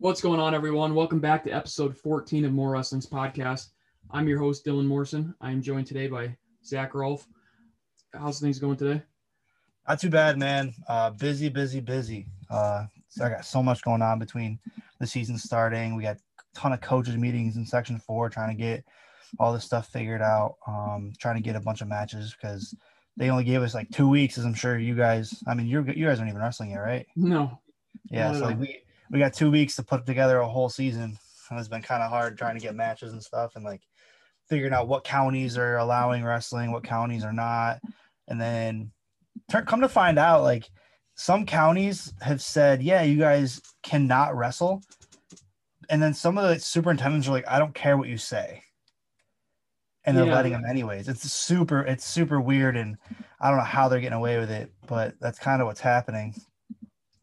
What's going on, everyone? Welcome back to episode 14 of More Wrestling's podcast. I'm your host, Dylan Morrison. I am joined today by Zakk Rolfe. How's things going today? Not too bad, man. Uh, busy, busy, busy. Uh, so I got so much going on between the season starting. We got a ton of coaches meetings in section four, trying to get all this stuff figured out. Um, trying to get a bunch of matches because they only gave us like two weeks, as I'm sure you guys. I mean, you you guys aren't even wrestling yet, right? No. Yeah. So like we we got two weeks to put together a whole season. And it's been kind of hard trying to get matches and stuff, and like figuring out what counties are allowing wrestling, what counties are not, and then come to find out, like some counties have said, yeah, you guys cannot wrestle. And then some of the superintendents are like, I don't care what you say. And they're yeah. letting them anyways. It's super, it's super weird. And I don't know how they're getting away with it, but that's kind of what's happening.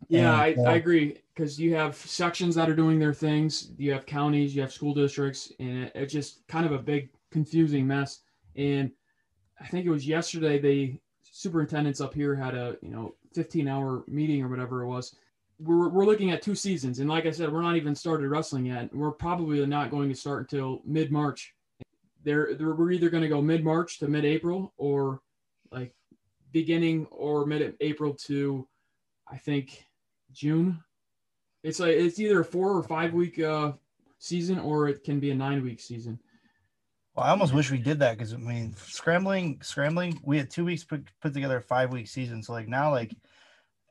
Yeah, and, I, uh, I agree. Because you have sections that are doing their things, you have counties, you have school districts, and it, it's just kind of a big, confusing mess. And I think it was yesterday the superintendents up here had a you know 15 hour meeting or whatever it was we're, we're looking at two seasons and like i said we're not even started wrestling yet we're probably not going to start until mid-march they're, they're we're either going to go mid-march to mid-april or like beginning or mid-april to i think june it's like it's either a four or five week uh season or it can be a nine week season well, I almost wish we did that because I mean, scrambling, scrambling. We had two weeks put, put together a five week season. So like now, like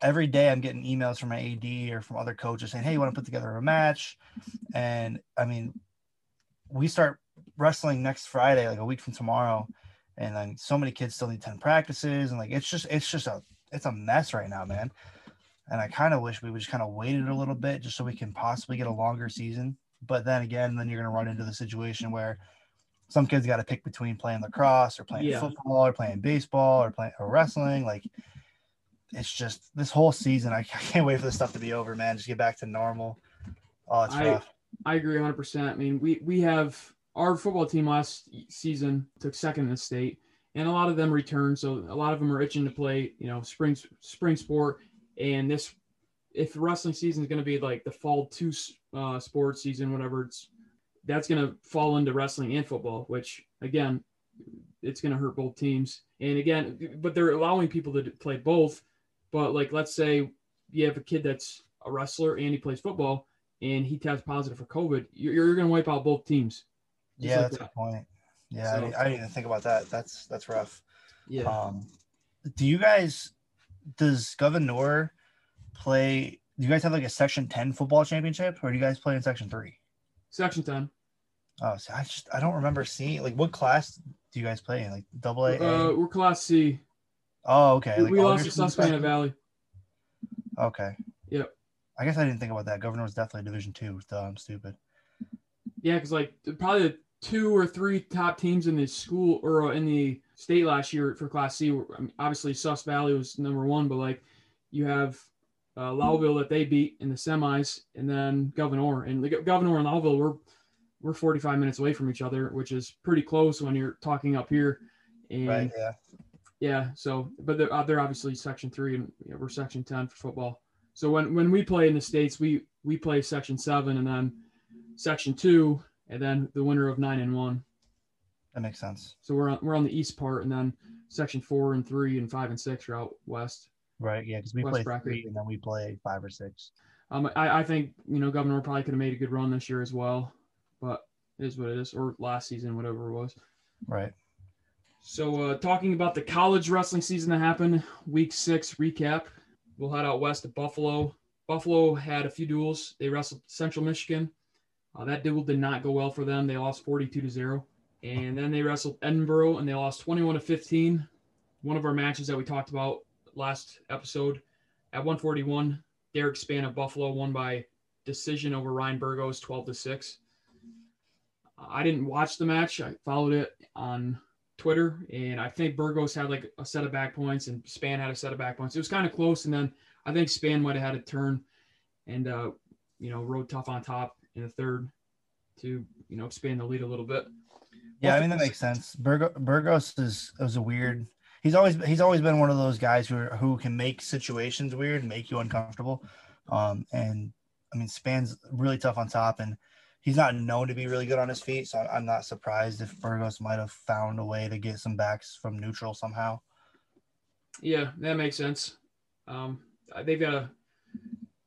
every day, I'm getting emails from my AD or from other coaches saying, "Hey, you want to put together a match?" And I mean, we start wrestling next Friday, like a week from tomorrow, and then so many kids still need ten practices, and like it's just it's just a it's a mess right now, man. And I kind of wish we would just kind of waited a little bit just so we can possibly get a longer season. But then again, then you're going to run into the situation where some kids got to pick between playing lacrosse or playing yeah. football or playing baseball or playing or wrestling. Like it's just this whole season. I, I, can't wait for this stuff to be over, man. Just get back to normal. Oh, it's I, rough. I agree 100. percent I mean, we we have our football team last season took second in the state, and a lot of them returned. So a lot of them are itching to play, you know, spring spring sport. And this, if the wrestling season is going to be like the fall two uh, sports season, whatever it's that's going to fall into wrestling and football, which again, it's going to hurt both teams. And again, but they're allowing people to play both. But like, let's say you have a kid that's a wrestler and he plays football and he tests positive for COVID, you're, you're going to wipe out both teams. Yeah, like that's that. a point. Yeah, so, I, I, didn't even think about that. That's that's rough. Yeah. Um, do you guys? Does Gouverneur play? Do you guys have like a Section Ten football championship, or do you guys play in Section Three? Section ten. Oh, so I just I don't remember seeing like what class do you guys play in? Like double A? Uh, we're class C. Oh, okay. Like we lost to Susquehanna Valley. Okay. Yep. I guess I didn't think about that. Gouverneur was definitely Division two. I'm stupid. Yeah, because like probably the two or three top teams in the school or in the state last year for Class C. obviously, Sus Valley was number one, but like you have uh, Lowville that they beat in the semis, and then Gouverneur and the Gouverneur and Lowville were we're 45 minutes away from each other, which is pretty close when you're talking up here. And right, yeah. Yeah. So, but they're, uh, they're obviously section three and you know, we're section 10 for football. So when, when we play in the States, we, we play section seven and then section two, and then the winner of nine and one. That makes sense. So we're on, we're on the East part and then section four and three and five and six are out West. Right. Yeah. Cause we play bracket. three and then we play five or six. Um, I, I think, you know, Gouverneur probably could have made a good run this year as well but it is what it is, or last season, whatever it was. Right. So, uh, talking about the college wrestling season that happened, week six recap. We'll head out west to Buffalo. Buffalo had a few duels. They wrestled Central Michigan. Uh, that duel did not go well for them. They lost 42 to 0. And then they wrestled Edinboro and they lost 21 to 15. One of our matches that we talked about last episode. At 141, Derek Spann of Buffalo won by decision over Ryan Burgos 12 to 6. I didn't watch the match. I followed it on Twitter, and I think Burgos had like a set of back points, and Spann had a set of back points. It was kind of close, and then I think Spann might have had a turn, and uh, you know, rode tough on top in the third to you know expand the lead a little bit. Yeah, I mean that makes sense. Burgos is was a weird. He's always he's always been one of those guys who who can make situations weird and make you uncomfortable. Um, and I mean, Spann's really tough on top, and he's not known to be really good on his feet. So I'm not surprised if Burgos might have found a way to get some backs from neutral somehow. Yeah, that makes sense. Um, they've got a.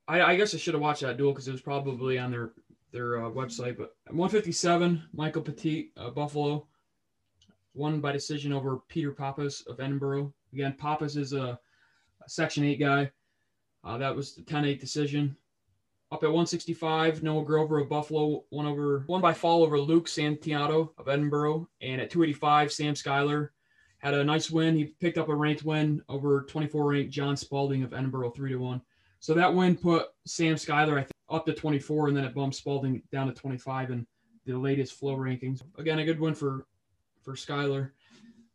I, I guess I should have watched that duel because it was probably on their their uh, website. But 157, Michael Petit, uh, Buffalo, won by decision over Peter Pappas of Edinboro. Again, Pappas is a, a Section 8 guy. Uh, that was the 10-8 decision. Up at 165, Noah Grover of Buffalo won over won by fall over Luke Santiago of Edinboro. and at 285, Sam Schuyler had a nice win. He picked up a ranked win over 24 ranked John Spalding of Edinboro three to one. So that win put Sam Schuyler I think up to 24, and then it bumps Spalding down to 25 in the latest flow rankings. Again, a good win for for Schuyler.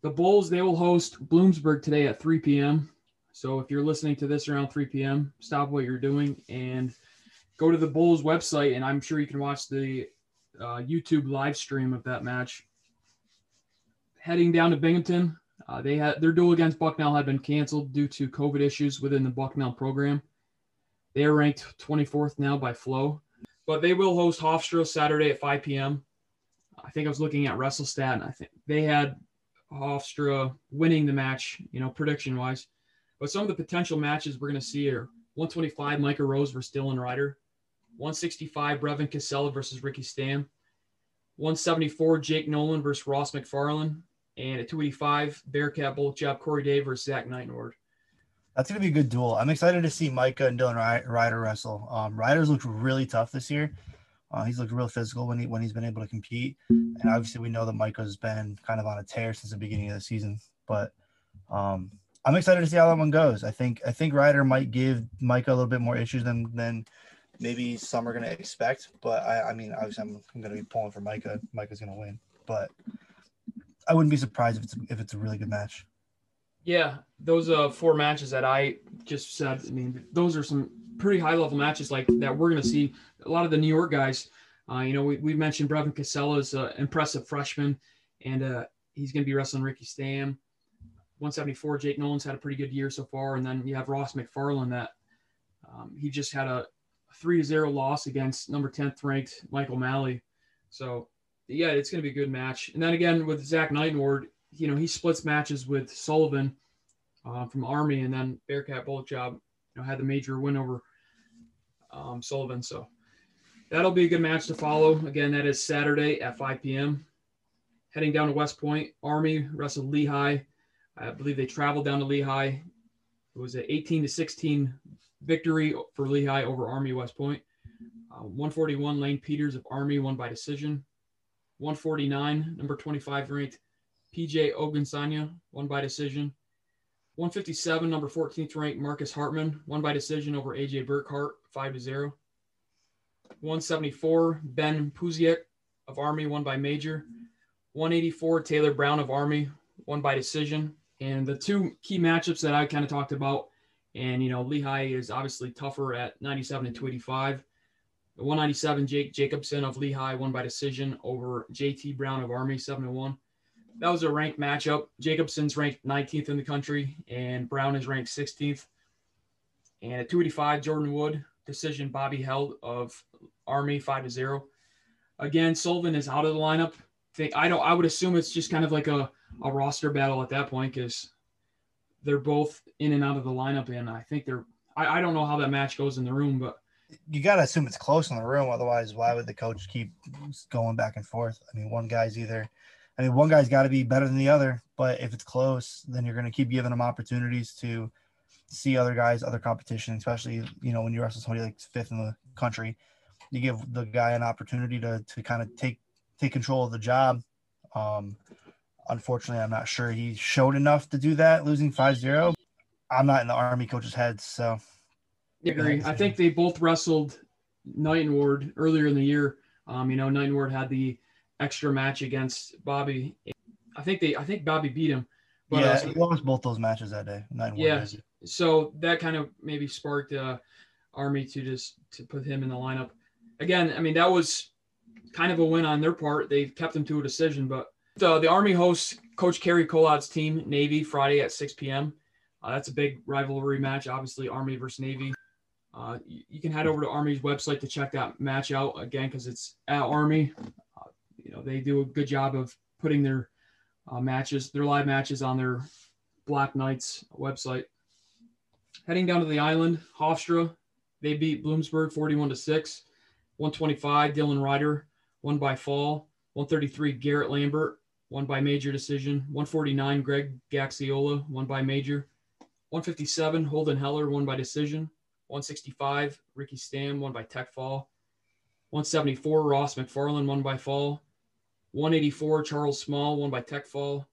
The Bulls they will host Bloomsburg today at 3 p.m. So if you're listening to this around 3 p.m., stop what you're doing and go to the Bulls website, and I'm sure you can watch the uh, YouTube live stream of that match. Heading down to Binghamton, uh, they had their duel against Bucknell had been canceled due to COVID issues within the Bucknell program. They are ranked 24th now by Flow, but they will host Hofstra Saturday at 5 p.m. I think I was looking at WrestleStat, and I think they had Hofstra winning the match, you know, prediction wise. But some of the potential matches we're going to see are 125 Micah Roes versus Dylan Ryder, 165 Brevin Cassella versus Ricky Stam, 174 Jake Nolan versus Ross McFarland, and at 285 Bearcat Bullet Job Corey Day versus Zach Knighton-Ward. That's going to be a good duel. I'm excited to see Micah and Dylan Ryder wrestle. Um, Ryder's looked really tough this year. Uh, he's looked real physical when he when he's been able to compete, and obviously we know that Micah's been kind of on a tear since the beginning of the season. But um, I'm excited to see how that one goes. I think I think Ryder might give Micah a little bit more issues than than maybe some are going to expect. But I, I mean, obviously I'm, I'm going to be pulling for Micah. Micah's going to win, but I wouldn't be surprised if it's if it's a really good match. Yeah, those uh four matches that I just said. I mean, those are some pretty high level matches like that. We're going to see a lot of the New York guys. Uh, you know, we, we mentioned Brevin Cassella's uh, impressive freshman, and uh, he's going to be wrestling Ricky Stam. 174, Jake Nolan's had a pretty good year so far, and then you have Ross McFarland that um, he just had a three to zero loss against number 10th ranked Michael Malley. So yeah, it's going to be a good match. And then again with Zach Knighton-Ward, you know, he splits matches with Sullivan uh, from Army, and then Bearcat Bullet Job, you know, had the major win over um, Sullivan. So that'll be a good match to follow. Again, that is Saturday at 5 p.m. Heading down to West Point, Army wrestled Lehigh. I believe they traveled down to Lehigh. It was an 18 to 16 victory for Lehigh over Army West Point. Uh, 141 Lane Peters of Army won by decision. 149 number 25 ranked PJ Ogunsanya won by decision. 157 number 14th ranked Marcus Hartman won by decision over AJ Burkhart 5 to 0. 174 Ben Pasiuk of Army won by major. 184 Taylor Brown of Army won by decision. And the two key matchups that I kind of talked about and, you know, Lehigh is obviously tougher at 97 and 285. 197, Jake Jacobson of Lehigh won by decision over JT Brown of Army 7 to 1. That was a ranked matchup. Jacobson's ranked 19th in the country, and Brown is ranked 16th. And at 285, Jordan Wood, decision Bobby Held of Army 5 to 0. Again, Sullivan is out of the lineup. Think I don't I would assume it's just kind of like a, a roster battle at that point because they're both in and out of the lineup, and I think they're. I, I don't know how that match goes in the room, but you got to assume it's close in the room. Otherwise, why would the coach keep going back and forth? I mean, one guy's either, I mean, one guy's got to be better than the other. But if it's close, then you're going to keep giving them opportunities to see other guys, other competition, especially you know when you wrestle somebody like fifth in the country, you give the guy an opportunity to to kind of take take control of the job. Um, Unfortunately, I'm not sure he showed enough to do that, losing 5 0. I'm not in the Army coach's head, so. I agree. I think they both wrestled Knighton-Ward earlier in the year. Um, you know, Knighton-Ward had the extra match against Bobby. I think they, I think Bobby beat him. But, yeah, uh, he lost both those matches that day. Knight yeah, so that kind of maybe sparked uh, Army to just to put him in the lineup. Again, I mean that was kind of a win on their part. They kept him to a decision, but the, the Army hosts Coach Cary Kolat's team, Navy, Friday at 6 p.m. Uh, that's a big rivalry match, obviously, Army versus Navy. Uh, you, you, can head over to Army's website to check that match out again because it's at Army. You know they do a good job of putting their uh, matches, their live matches on their Black Knights website. Heading down to the island, Hofstra, they beat Bloomsburg 41 to 6. 125, Dylan Ryder, won by fall. 133, Garrett Lambert, won by major decision. 149, Greg Gaxiola, won by major. 157, Holden Heller, won by decision. 165, Ricky Stam, won by tech fall. 174, Ross McFarland, won by fall. 184, Charles Small, won by tech fall.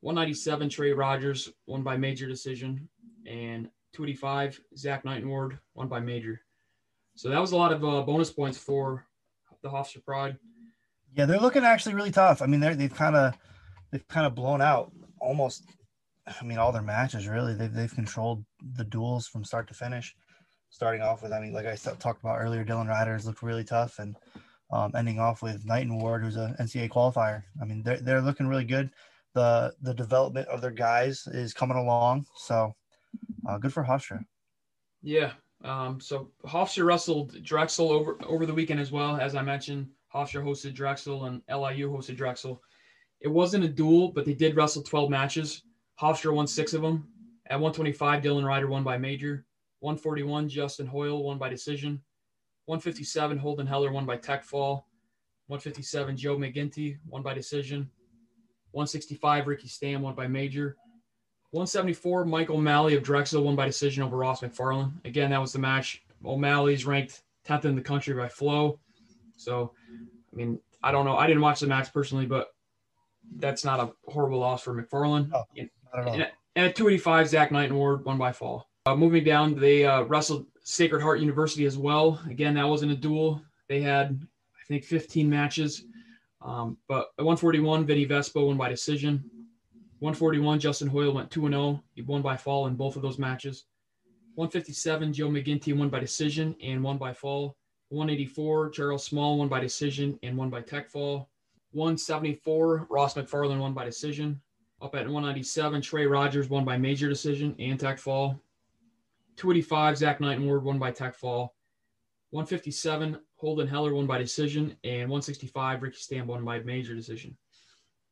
197, Trey Rogers, won by major decision. And 285, Zach Knighton-Ward, won by major. So that was a lot of uh, bonus points for the Hofstra Pride. Yeah, they're looking actually really tough. I mean, they're, they've kind of they've kind of blown out almost. I mean, all their matches really. They've they've controlled the duels from start to finish. Starting off with, I mean, like I talked about earlier, Dylan Ryder's looked really tough, and um, ending off with Knighton-Ward, who's a NCAA qualifier. I mean, they're they're looking really good. The the development of their guys is coming along, so uh, good for Hofstra. Yeah. Um, so Hofstra wrestled Drexel over over the weekend as well, as I mentioned. Hofstra hosted Drexel and LIU hosted Drexel. It wasn't a duel, but they did wrestle 12 matches. Hofstra won six of them. At 125, Dylan Ryder won by major. 141, Justin Hoyle won by decision. 157, Holden Heller won by tech fall. 157, Joe McGinty won by decision. 165, Ricky Stam won by major. 174, Michael O'Malley of Drexel won by decision over Ross McFarland. Again, that was the match. O'Malley's ranked 10th in the country by flow. So, I mean, I don't know. I didn't watch the match personally, but that's not a horrible loss for McFarland. Oh, and, and, at 285, Zach Knighton-Ward won by fall. Uh, moving down, they uh, wrestled Sacred Heart University as well. Again, that wasn't a duel. They had, I think, 15 matches. Um, but at 141, Vinny Vespo won by decision. 141, Justin Hoyle went 2 0. He won by fall in both of those matches. 157, Joe McGinty won by decision and won by fall. 184, Charles Small won by decision and won by tech fall. 174, Ross McFarland won by decision. Up at 197, Trey Rogers won by major decision and tech fall. 285, Zach Knight and Knighton-Ward won by tech fall. 157, Holden Heller won by decision. And 165, Ricky Stam won by major decision.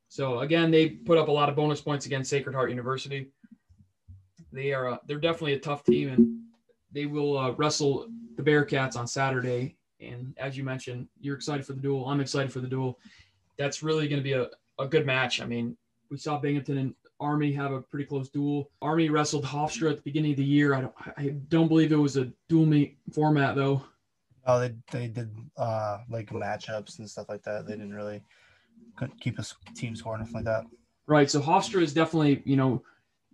So again, they put up a lot of bonus points against Sacred Heart University. They are uh, they're definitely a tough team, and they will uh, wrestle the Bearcats on Saturday. And as you mentioned, you're excited for the duel. I'm excited for the duel. That's really going to be a, a good match. I mean, we saw Binghamton and Army have a pretty close duel. Army wrestled Hofstra at the beginning of the year. I don't, I don't believe it was a dual meet format though. Oh, they, they did uh, like matchups and stuff like that. They didn't really keep a team score or anything like that. Right. So Hofstra is definitely, you know,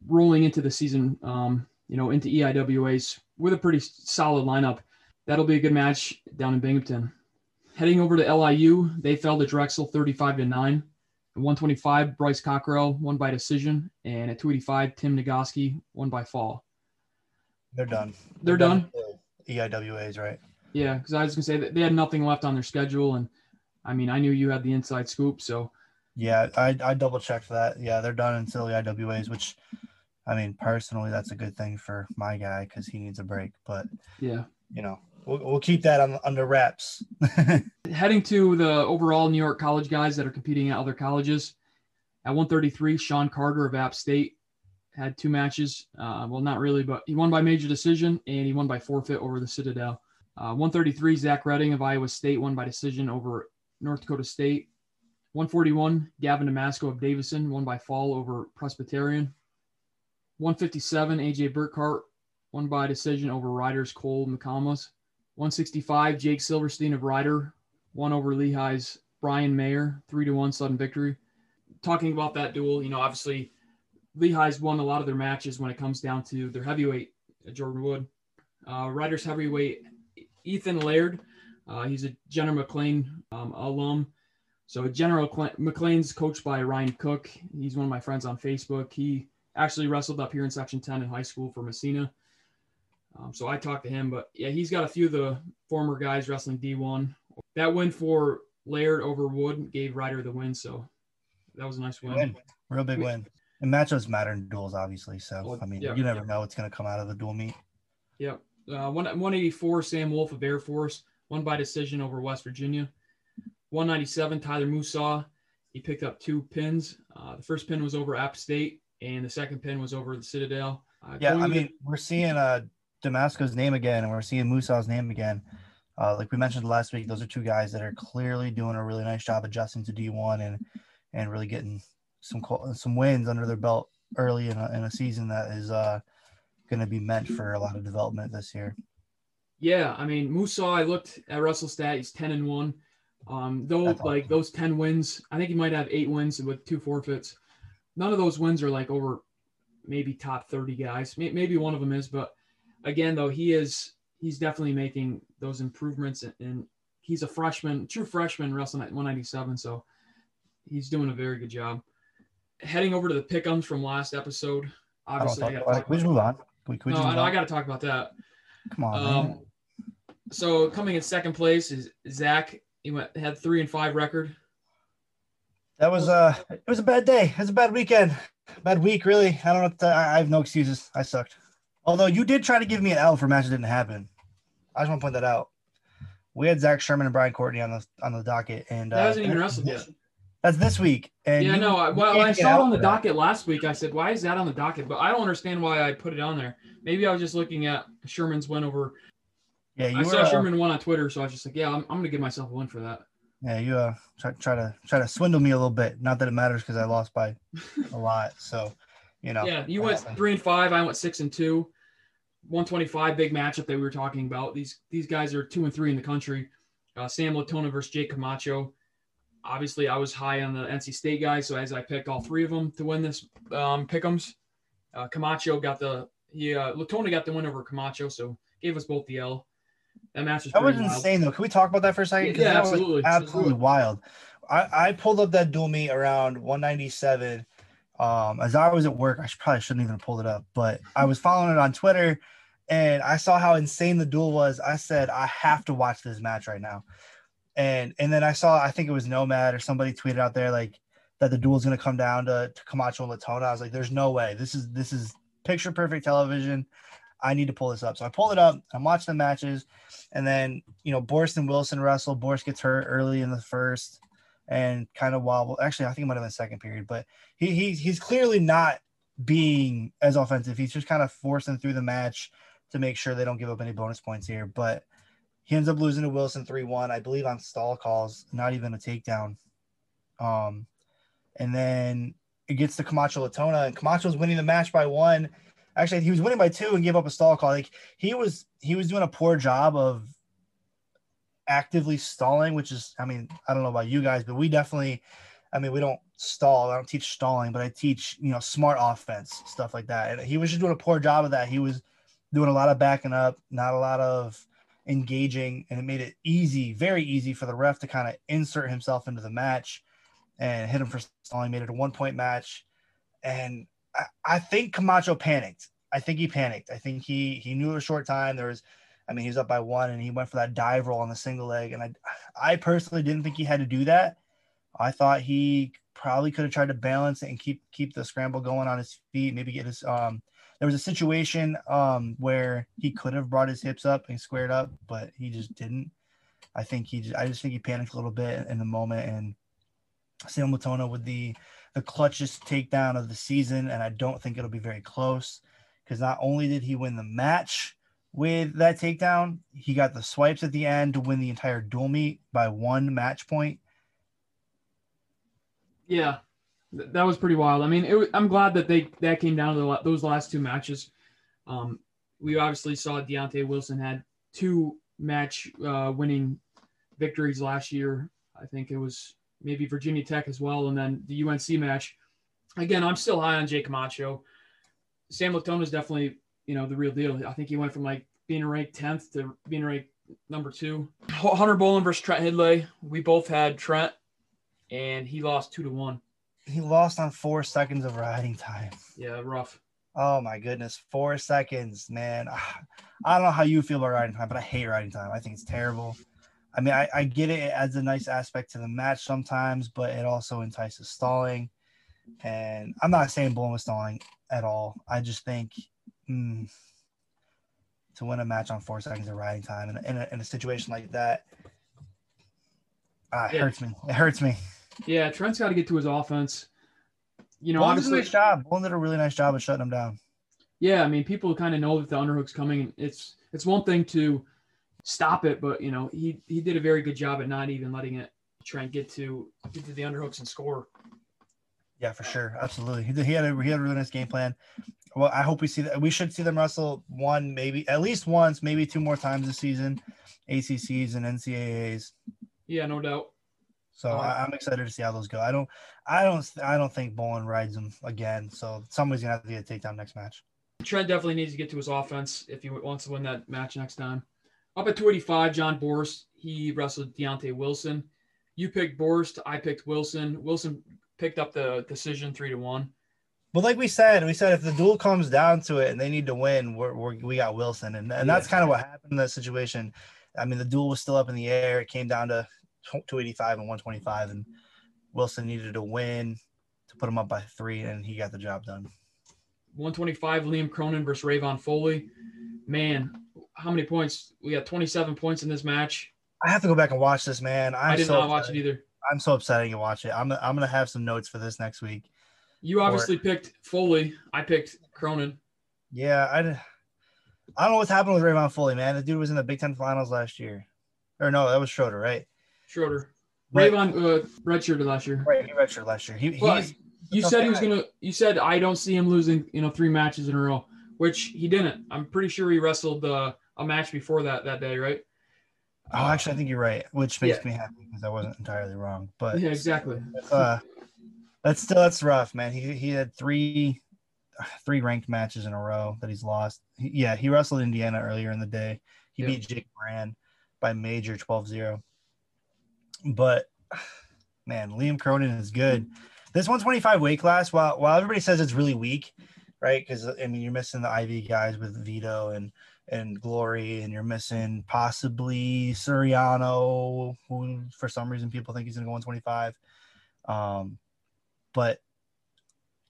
rolling into the season, um, you know, into EIWAs with a pretty solid lineup. That'll be a good match down in Binghamton. Heading over to LIU, they fell to Drexel 35 to 9. At 125, Bryce Cockrell won by decision. And at 285, Tim Nagoski won by fall. They're done. They're, They're done. done EIWAs, right? Yeah, because I was gonna say that they had nothing left on their schedule, and I mean I knew you had the inside scoop, so yeah, I I double checked that. Yeah, they're done until the IWAs, which I mean personally that's a good thing for my guy because he needs a break. But yeah, you know we'll, we'll keep that on, under wraps. Heading to the overall New York college guys that are competing at other colleges. At 133, Sean Carter of App State had two matches. Uh, well, not really, but he won by major decision and he won by forfeit over the Citadel. Uh, 133, Zach Redding of Iowa State won by decision over North Dakota State. 141, Gavin Damasco of Davidson won by fall over Presbyterian. 157, AJ Burkhart won by decision over Rider's Cole McComas. 165, Jake Silverstein of Rider won over Lehigh's Brian Mayer, three to one sudden victory. Talking about that duel, you know, obviously Lehigh's won a lot of their matches when it comes down to their heavyweight, uh, Jordan Wood. Uh, Rider's heavyweight, Ethan Laird. Uh, he's a General McLean um, alum. So General McLean's coached by Ryan Cook. He's one of my friends on Facebook. He actually wrestled up here in Section 10 in high school for Massena. Um, so I talked to him, but yeah, he's got a few of the former guys wrestling D1. That win for Laird over Wood gave Rider the win, so that was a nice win. win. Real big win. And matchups matter in duels, obviously. So well, I mean, yeah, you never yeah. know what's going to come out of the dual meet. Yep. Uh, 184, Sam Wolf of Air Force, won by decision over West Virginia. 197, Tyler Musaw. He picked up two pins. Uh, the first pin was over App State, and the second pin was over the Citadel. Uh, Yeah, I mean, we're seeing uh Damasco's name again, and we're seeing Musa's name again. Uh, like we mentioned last week, those are two guys that are clearly doing a really nice job adjusting to D1 and and really getting some some wins under their belt early in a, in a season that is uh, going to be meant for a lot of development this year. Yeah, I mean Musa. I looked at WrestleStat. He's ten and one. Um, though That's like awesome. those ten wins, I think he might have eight wins with two forfeits. None of those wins are like over maybe top thirty guys. Maybe one of them is, but again, though he is he's definitely making those improvements, and, and he's a freshman, true freshman wrestling at one ninety seven. So he's doing a very good job. Heading over to the pickums from last episode. Obviously, I, gotta talk we just about- move on? We, we no, I, I got to talk about that. Come on. Um, so coming in second place is Zakk. He went had three and five record. That was uh it was a bad day. It was a bad weekend. Bad week, really. I don't know. To, I have no excuses. I sucked. Although you did try to give me an L for match that didn't happen. I just want to point that out. We had Zach Sherman and Brian Courtney on the on the docket, and That uh, hasn't even wrestled yet. That's this week. And Yeah, you- no. I, well, I saw it on the docket last week. I said, "Why is that on the docket?" But I don't understand why I put it on there. Maybe I was just looking at Sherman's win over. Yeah, you I were, saw uh, Sherman won on Twitter, so I was just like, "Yeah, I'm, I'm gonna give myself a win for that." Yeah, you uh try, try to try to swindle me a little bit. Not that it matters because I lost by a lot. So, you know. Yeah, you went happened. three and five. I went six and two. 125 big matchup that we were talking about. These these guys are two and three in the country. Uh, Sam Latona versus Jake Camacho. Obviously, I was high on the NC State guys, so as I picked all three of them to win this um, pick'ems, uh, Camacho got the he uh, Latona got the win over Camacho, so gave us both the L. That match was That was wild. insane, though. Can we talk about that for a second? Yeah, that absolutely. absolutely wild. I, I pulled up that dual meet around 197. Um, as I was at work, I should, probably shouldn't even have pulled it up, but I was following it on Twitter, and I saw how insane the duel was. I said I have to watch this match right now, and and then I saw I think it was Nomad or somebody tweeted out there like that the duel is going to come down to, to Camacho and Latona. I was like, there's no way. This is this is picture perfect television. I need to pull this up. So I pulled it up. I'm watching the matches. And then, you know, Borst and Wilson wrestle. Borst gets hurt early in the first and kind of wobble. Actually, I think it might have been second period, but he, he he's clearly not being as offensive. He's just kind of forcing through the match to make sure they don't give up any bonus points here. But he ends up losing to Wilson 3 1, I believe, on stall calls, not even a takedown. Um, and then it gets to Camacho Latona, and Camacho's winning the match by one. Actually, he was winning by two and gave up a stall call. Like he was he was doing a poor job of actively stalling, which is, I mean, I don't know about you guys, but we definitely, I mean, we don't stall. I don't teach stalling, but I teach, you know, smart offense, stuff like that. And he was just doing a poor job of that. He was doing a lot of backing up, not a lot of engaging, and it made it easy, very easy for the ref to kind of insert himself into the match and hit him for stalling, made it a one point match. And I, I think Camacho panicked. I think he panicked. I think he he knew it was a short time. There was I mean, he was up by one and he went for that dive roll on the single leg. And I, I personally didn't think he had to do that. I thought he probably could have tried to balance it and keep keep the scramble going on his feet. Maybe get his. Um, there was a situation um, where he could have brought his hips up and squared up, but he just didn't. I think he. Just, I just think he panicked a little bit in the moment and. Sam Latona with the the clutchest takedown of the season, and I don't think it'll be very close because not only did he win the match, with that takedown. He got the swipes at the end to win the entire dual meet by one match point. Yeah, that was pretty wild. I mean, I'm glad that they that came down to the, those last two matches. Um, we obviously saw Deonte Wilson had two match uh, winning victories last year. I think it was maybe Virginia Tech as well, and then the UNC match. Again, I'm still high on Jake Camacho. Sam Latona is definitely you know the real deal. I think he went from like being ranked 10th to being ranked number two. Hunter Bolen versus Trent Hidlay. We both had Trent, and he lost two to one. He lost on four seconds of riding time. Yeah, rough. Oh my goodness, four seconds, man. I don't know how you feel about riding time, but I hate riding time. I think it's terrible. I mean, I, I get it. It adds a nice aspect to the match sometimes, but it also entices stalling. And I'm not saying Bolen was stalling at all. I just think mm, to win a match on four seconds of riding time in, in, a, in a situation like that. Ah, it Yeah. hurts me. It hurts me. Yeah, Trent's got to get to his offense. You know, Bolen did a nice job. Bolen did a really nice job of shutting him down. yeah. I mean, people kind of know that the underhook's coming. It's it's one thing to stop it, but you know, he he did a very good job at not even letting it try and get to get to the underhooks and score. Yeah, for sure. Absolutely. He, did, he had a he had a really nice game plan. Well, I hope we see that. We should see them wrestle one, maybe at least once, maybe two more times this season, ACCs and NCAAs. Yeah, no doubt. So I, I'm excited to see how those go. I don't, I don't, I don't think Bolen rides him again. So somebody's gonna have to get a takedown next match. Trent definitely needs to get to his offense if he wants to win that match next time. Up at 285, John Borst, he wrestled Deonte Wilson. You picked Borst, I picked Wilson. Wilson picked up the decision three to one. But like we said, we said if the duel comes down to it and they need to win, we're, we're we got Wilson, and and that's Yeah. kind of what happened in that situation. I mean, the duel was still up in the air. It came down to 285 and 125, and Wilson needed to win to put him up by three, and he got the job done. 125, Liam Cronin versus Rayvon Foley. Man, how many points? We got 27 points in this match. I have to go back and watch this, man. I'm I did so not watch upset. it either. I'm so upset I didn't watch it. I'm I'm gonna have some notes for this next week. You obviously picked Foley. I picked Cronin. Yeah, I, I don't know what's happened with Rayvon Foley, man. The dude was in the Big Ten finals last year, or no, that was Schroder, right? Schroder. But- Rayvon uh, redshirted last year. Right, he redshirted last year. He, Well, you said he was gonna. You said I don't see him losing. You know, three matches in a row, which he didn't. I'm pretty sure he wrestled uh, a match before that that day, right? Oh, actually, I think you're right, which makes Yeah. me happy because I wasn't entirely wrong. But Yeah, exactly. uh, that's still that's rough, man. He he had three three ranked matches in a row that he's lost. He, yeah, he wrestled Indiana earlier in the day. He Yeah. beat Jake Brand by major 12-0. But man, Liam Cronin is good. This 125 weight class, while while everybody says it's really weak, right? Because I mean, you're missing the Ivy guys with Vito and and Glory, and you're missing possibly Suriano, who for some reason people think he's gonna go 125. Um, but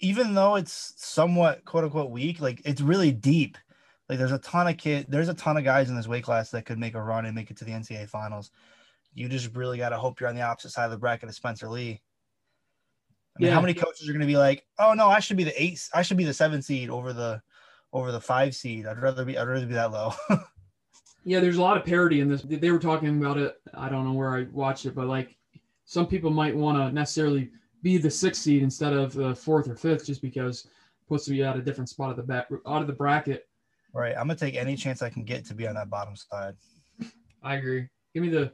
even though it's somewhat quote unquote weak, like it's really deep. Like there's a ton of kid, there's a ton of guys in this weight class that could make a run and make it to the NCAA finals. You just really got to hope you're on the opposite side of the bracket of Spencer Lee. I mean, Yeah. how many coaches are going to be like, "Oh no, I should be the eight, I should be the seven seed over the over the five seed. I'd rather be, I'd rather be that low." Yeah, there's a lot of parity in this. They were talking about it. I don't know where I watched it, but like some people might want to necessarily be the sixth seed instead of the fourth or fifth, just because puts you at a different spot of the back out of the bracket. right. I'm gonna take any chance I can get to be on that bottom side. I agree. Give me the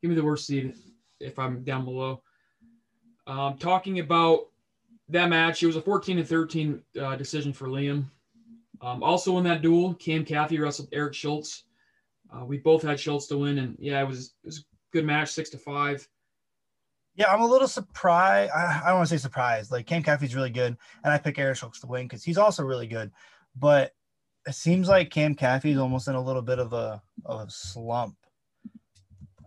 give me the worst seed if I'm down below. Um, talking about that match, it was a 14 to 13 uh, decision for Liam. Um, also in that duel, Cam Caffey wrestled Eric Schultz. Uh, we both had Schultz to win, and yeah, it was it was a good match, six to five. Yeah, I'm a little surprised. I, I don't want to say surprised. Like Cam Caffey's really good, and I pick Eric Schultz to win because he's also really good. But it seems like Cam Caffey's almost in a little bit of a of a slump.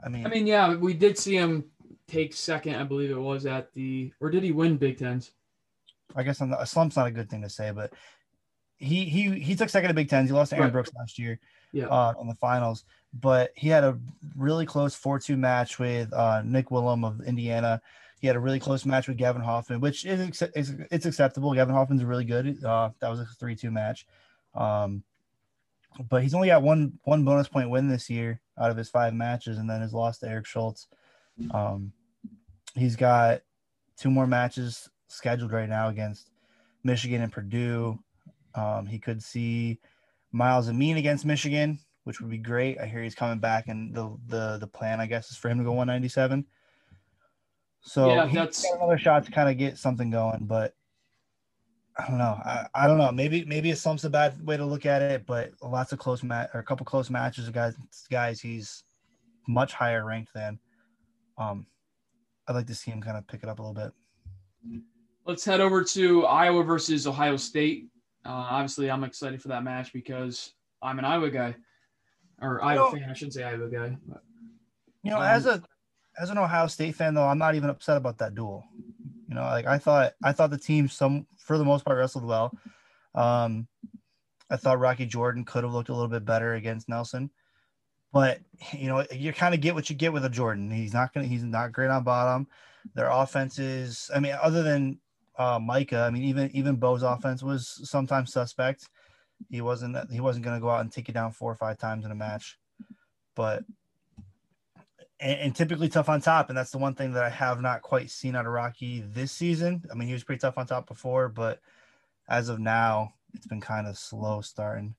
I mean, I mean, yeah, we did see him take second, I believe it was at the, or did he win Big Tens? I guess I'm not, a slump's not a good thing to say, but he he he took second at Big Tens. He lost to Aaron Right. Brooks last year Yeah. uh, in the finals, but he had a really close four-two match with uh, Nick Willham of Indiana. He had a really close match with Gavin Hoffman, which is, it's acceptable. Gavin Hoffman's really good. Uh, that was a three-two match, um, but he's only got one one bonus point win this year out of his five matches, and then his loss to Eric Schultz. Um, he's got two more matches scheduled right now against Michigan and Purdue. Um, he could see Myles Amine against Michigan, which would be great. I hear he's coming back, and the the the plan, I guess, is for him to go 197. So Yeah, he's that's- another shot to kind of get something going, but I don't know. I, I don't know. Maybe maybe a slump's a bad way to look at it, but lots of close match or a couple close matches of guys guys he's much higher ranked than. Um, I'd like to see him kind of pick it up a little bit. Let's head over to Iowa versus Ohio State. Uh, obviously, I'm excited for that match because I'm an Iowa guy, or Iowa know- fan. I shouldn't say Iowa guy. But You know, Um, as a as an Ohio State fan though, I'm not even upset about that duel. You know, like I thought I thought the team some for the most part wrestled well. Um I thought Rocky Jordan could have looked a little bit better against Nelson. But you know, you kind of get what you get with a Jordan. He's not gonna he's not great on bottom. Their offense is, I mean, other than uh, Micah, I mean, even even Bo's offense was sometimes suspect. He wasn't he wasn't gonna go out and take you down four or five times in a match. But and, and, typically tough on top. And that's the one thing that I have not quite seen out of Rocky this season. I mean, he was pretty tough on top before, but as of now, it's been kind of slow starting.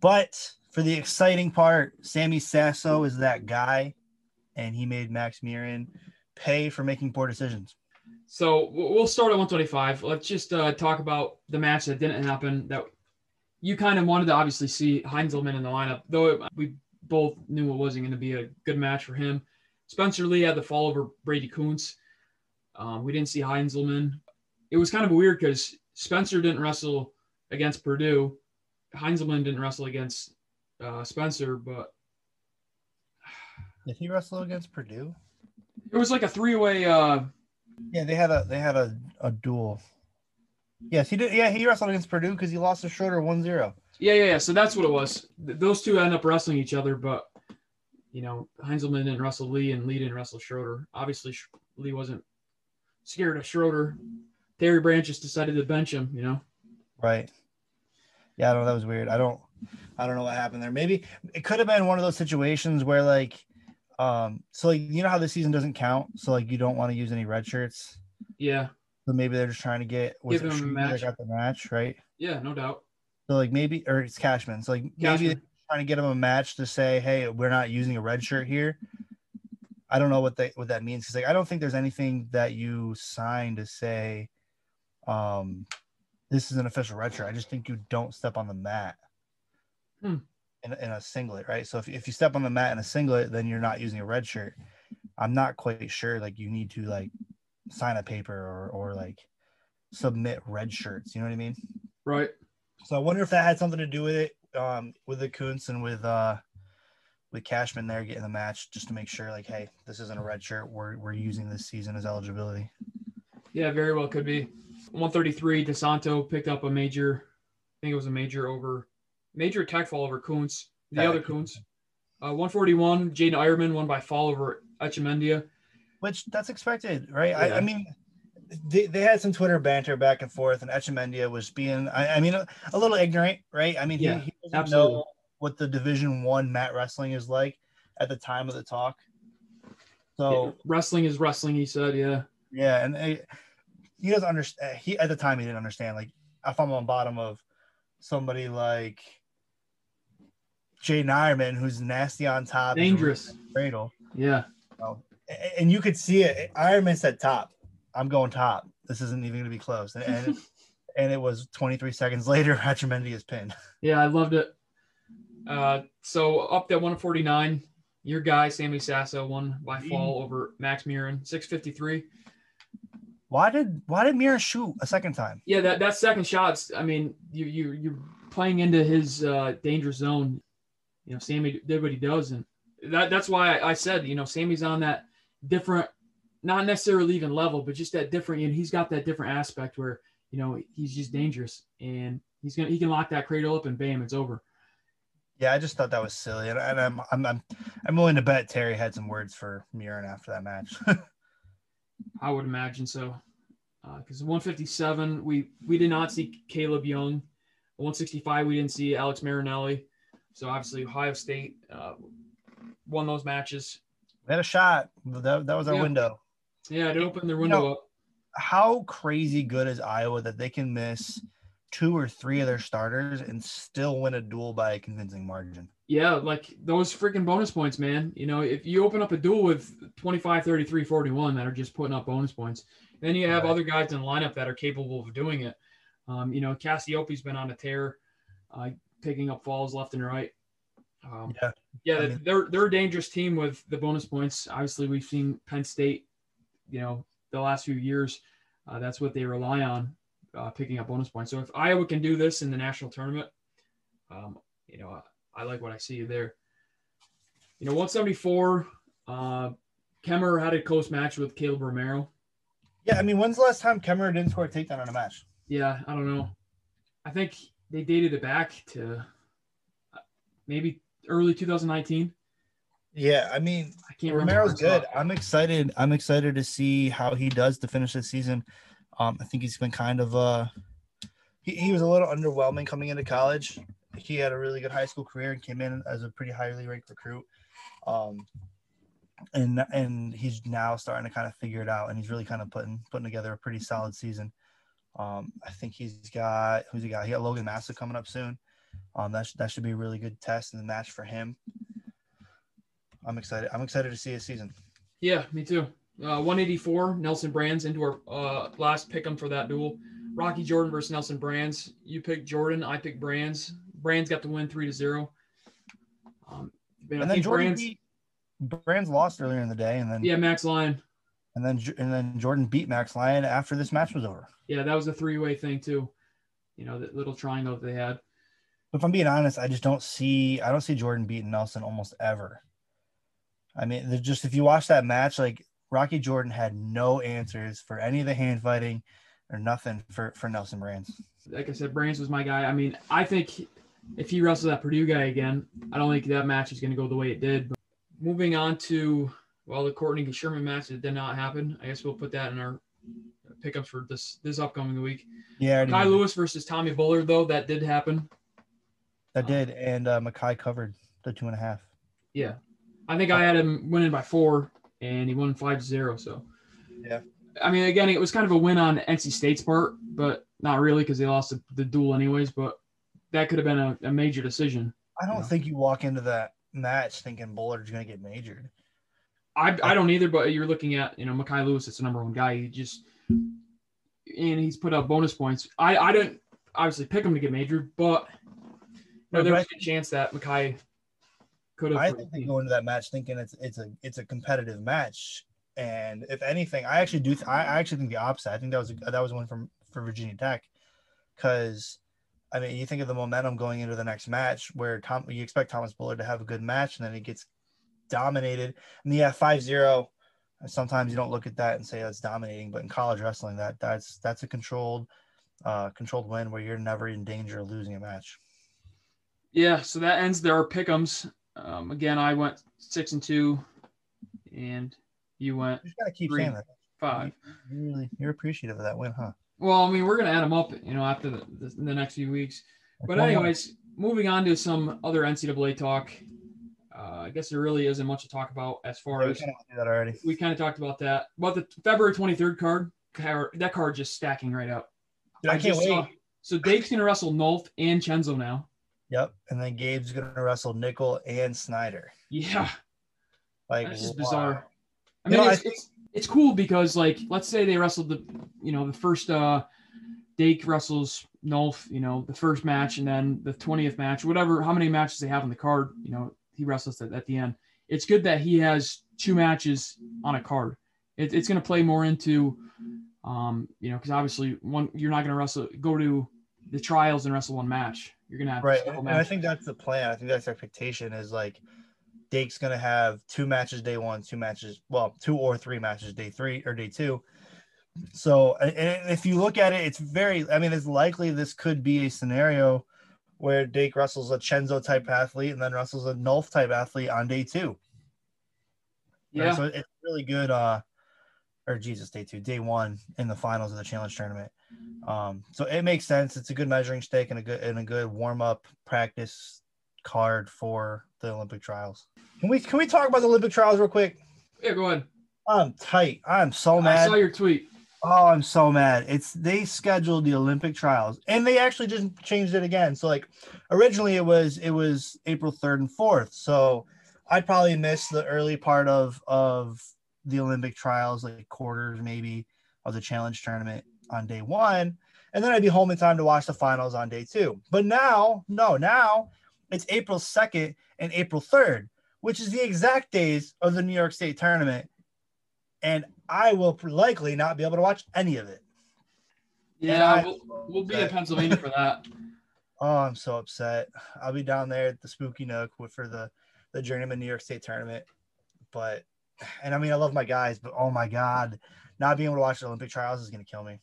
But for the exciting part, Sammy Sasso is that guy, and he made Max Murin pay for making poor decisions. So we'll start at 125. Let's just uh, talk about the match that didn't happen. That you kind of wanted to obviously see Heinselman in the lineup, though we both knew it wasn't going to be a good match for him. Spencer Lee had the fall over Brady Koontz. Um, we didn't see Heinselman. It was kind of weird because Spencer didn't wrestle against Purdue. Heinselman didn't wrestle against uh, Spencer, but did he wrestle against Purdue? It was like a three-way. Uh, yeah, they had a they had a, a duel. Yes, he did. Yeah, he wrestled against Purdue because he lost to Schroder 1-0. Yeah, yeah, yeah. So that's what it was. Those two end up wrestling each other, but you know, Heinselman and Russell Lee and Lee didn't wrestle Schroder. Obviously, Lee wasn't scared of Schroder. Terry Brands just decided to bench him, you know? Right. Yeah, I don't know. That was weird. I don't, I don't know what happened there. Maybe it could have been one of those situations where like, um, so like, you know how the season doesn't count. So like, you don't want to use any red shirts. Yeah. So maybe they're just trying to get, was Give him a match. got the match, right? Yeah, no doubt. So like maybe, or it's Cashman. So like Cashman. maybe trying to get him a match to say, hey, we're not using a red shirt here. I don't know what they what that means because like I don't think there's anything that you sign to say, um, this is an official red shirt. I just think you don't step on the mat hmm. in, in a singlet, right? So if, if you step on the mat in a singlet, then you're not using a red shirt. I'm not quite sure. Like you need to like sign a paper or or like submit red shirts. You know what I mean? Right. So I wonder if that had something to do with it um, with the Koontz and with uh, with Cashman there getting the match just to make sure like, hey, this isn't a red shirt. We're we're using this season as eligibility. Yeah, very well could be. 133, DeSanto picked up a major, I think it was a major over major attack fall over Koontz, the other Koontz. Uh, 141, Jaydin Eierman won by fall over Echemendia. Which that's expected, right? Yeah. I, I mean, they, they had some Twitter banter back and forth, and Echemendia was being, I, I mean, a, a, little ignorant, right? I mean, yeah, he, he doesn't absolutely. know what the Division One mat wrestling is like at the time of the talk. So yeah, wrestling is wrestling, he said, yeah, yeah, and he, he doesn't understand. Uh, he at the time he didn't understand. Like if I'm on bottom of somebody like Jay Eierman, who's nasty on top, dangerous cradle, yeah. You know, and you could see it. Eierman said top I'm going top. This isn't even going to be close. And and, and, it was 23 seconds later, Echemendia's pin. Yeah, I loved it. Uh, so up to 149, your guy Sammy Sasso won by fall over Max Murin, 653. Why did why did Murin shoot a second time? Yeah, that, that second shot's. I mean, you you you're playing into his uh, dangerous zone. You know, Sammy did what he does, and that that's why I, I said, you know, Sammy's on that different not necessarily even level, but just that different. And he's got that different aspect where you know he's just dangerous, and he's gonna he can lock that cradle up, and bam, it's over. Yeah, I just thought that was silly, and, and I'm, I'm I'm I'm willing to bet Terry had some words for Murin after that match. I would imagine so, because uh, 157 we we did not see Kaleb Young, 165 we didn't see Alex Marinelli, so obviously Ohio State uh, won those matches. We had a shot. That, that was our yeah. window. Yeah, it opened their window you know, up. How crazy good is Iowa that they can miss two or three of their starters and still win a duel by a convincing margin? Yeah, like those freaking bonus points, man. You know, if you open up a duel with 25, 33, 41 that are just putting up bonus points, then you have right. other guys in the lineup that are capable of doing it. Um, you know, Cassioppi's been on a tear, uh, picking up falls left and right. Um, yeah, yeah, I mean, they're they're a dangerous team with the bonus points. Obviously, we've seen Penn State you know, the last few years, uh, that's what they rely on, uh, picking up bonus points. So if Iowa can do this in the national tournament, um, you know, I, I, like what I see there. You know, 174, uh, Kemerer had a close match with Caleb Romero. Yeah, I mean, when's the last time Kemerer didn't score a takedown on a match? Yeah, I don't know. I think they dated it back to uh, maybe early 2019. Yeah, I mean, I can't Romero's good. I'm excited. I'm excited to see how he does to finish the season. Um, I think he's been kind of uh, he, he was a little underwhelming coming into college. He had a really good high school career and came in as a pretty highly ranked recruit. Um, and and he's now starting to kind of figure it out, and he's really kind of putting putting together a pretty solid season. Um, I think he's got who's he got? He got Logan Massa coming up soon. Um, that sh- that should be a really good test and the match for him. I'm excited. I'm excited to see his season. Yeah, me too. Uh, 184, Nelson Brands into our uh, last pick 'em for that duel. Rocky Jordan versus Nelson Brands. You pick Jordan, I pick Brands. Brands got the win three to zero. Um, man, I and then think Jordan Brands, beat Brands lost earlier in the day, and then yeah, Max Lyon. and then and then Jordan beat Max Lyon after this match was over. Yeah, that was a three way thing too. You know, that little triangle that they had. If I'm being honest, I just don't see I don't see Jordan beating Nelson almost ever. I mean, just if you watch that match, like Rocky Jordan had no answers for any of the hand fighting or nothing for for Nelson Brands. Like I said, Brands was my guy. I mean, I think if he wrestles that Purdue guy again, I don't think that match is going to go the way it did. But moving on to well, the Courtney Sherman match that did not happen. I guess we'll put that in our pickups for this this upcoming week. Yeah, Kai Lewis versus Tommy Bullard, though, that did happen. That did, and uh, Mekhi covered the two and a half. Yeah. I think I had him winning by four, and he won 5 0. So, Yeah. I mean, again, it was kind of a win on NC State's part, but not really because they lost the, the duel, anyways. But that could have been a, a major decision. I don't Yeah. think you walk into that match thinking Bullard's going to get majored. I, I don't either, but you're looking at, you know, Mekhi Lewis, it's the number one guy. He just, and he's put up bonus points. I, I didn't obviously pick him to get majored, but you know, Right, there a chance that Mekhi could have. I think they go into that match thinking it's it's a it's a competitive match, and if anything, I actually do. I I actually think the opposite. I think that was a, that was one from for Virginia Tech, because I mean, you think of the momentum going into the next match, where Tom you expect Thomas Bullard to have a good match, and then he gets dominated. And yeah, 5-0, Sometimes you don't look at that and say that's dominating, but in college wrestling, that that's that's a controlled uh controlled win where you're never in danger of losing a match. Yeah, so that ends their pickums. Um, again, I went six and two, and you went You just gotta keep Three. saying that. five. You really you're appreciative of that win, huh? Well, I mean, we're gonna add them up, you know, after the, the, the next few weeks. But more. anyways, moving on to some other NCAA talk. Uh, I guess there really isn't much to talk about as far Yeah, we as kind of that already. we kind of talked about that. About the February 23rd card, that card just stacking right up. Dude, I, can't wait. saw- so Dake's gonna wrestle Nolf and Chenzo now. Yep. And then Gabe's gonna wrestle Nickal and Snyder. Yeah, Like just wow. bizarre. I mean, know, I it's, it's it's cool because like let's say they wrestled the you know the first uh Dake wrestles Nolf, you know, the first match and then the 20th match, whatever how many matches they have on the card, you know, he wrestles at, at the end. It's good that he has two matches on a card. It, it's going to play more into um, you know, because obviously one you're not going to wrestle go to the trials and wrestle one match. You're going to have Right. And I think that's the plan. I think that's the expectation is like Dake's gonna have two matches day one, two matches, well, two or three matches day three or day two. So if you look at it, it's very I mean, it's likely this could be a scenario where Dake wrestles a Chenzo type athlete and then wrestles a Nolf type athlete on day two. right? yeah. So it's really good. Uh, or Jesus, day two, day one in the finals of the challenge tournament. Um, so it makes sense. It's a good measuring stick and a good and a good warm up practice card for the Olympic trials. Can we can we talk about the Olympic trials real quick? yeah, go ahead. I'm tight. I'm so mad. I saw your tweet. Oh, I'm so mad. It's they scheduled the Olympic trials and they actually just changed it again. So like originally it was it was April 3rd and 4th. So I'd probably missed the early part of of the Olympic trials, like quarters maybe of the challenge tournament on day one. And then I'd be home in time to watch the finals on day two. But now, no, now it's April 2nd and April 3rd, which is the exact days of the New York State tournament. And I will likely not be able to watch any of it. Yeah, I- we'll, we'll be in Pennsylvania for that. Oh, I'm so upset. I'll be down there at the Spooky Nook for the the Journeyman New York State tournament. But and I mean I love my guys, but oh my god, not being able to watch the Olympic trials is gonna kill me.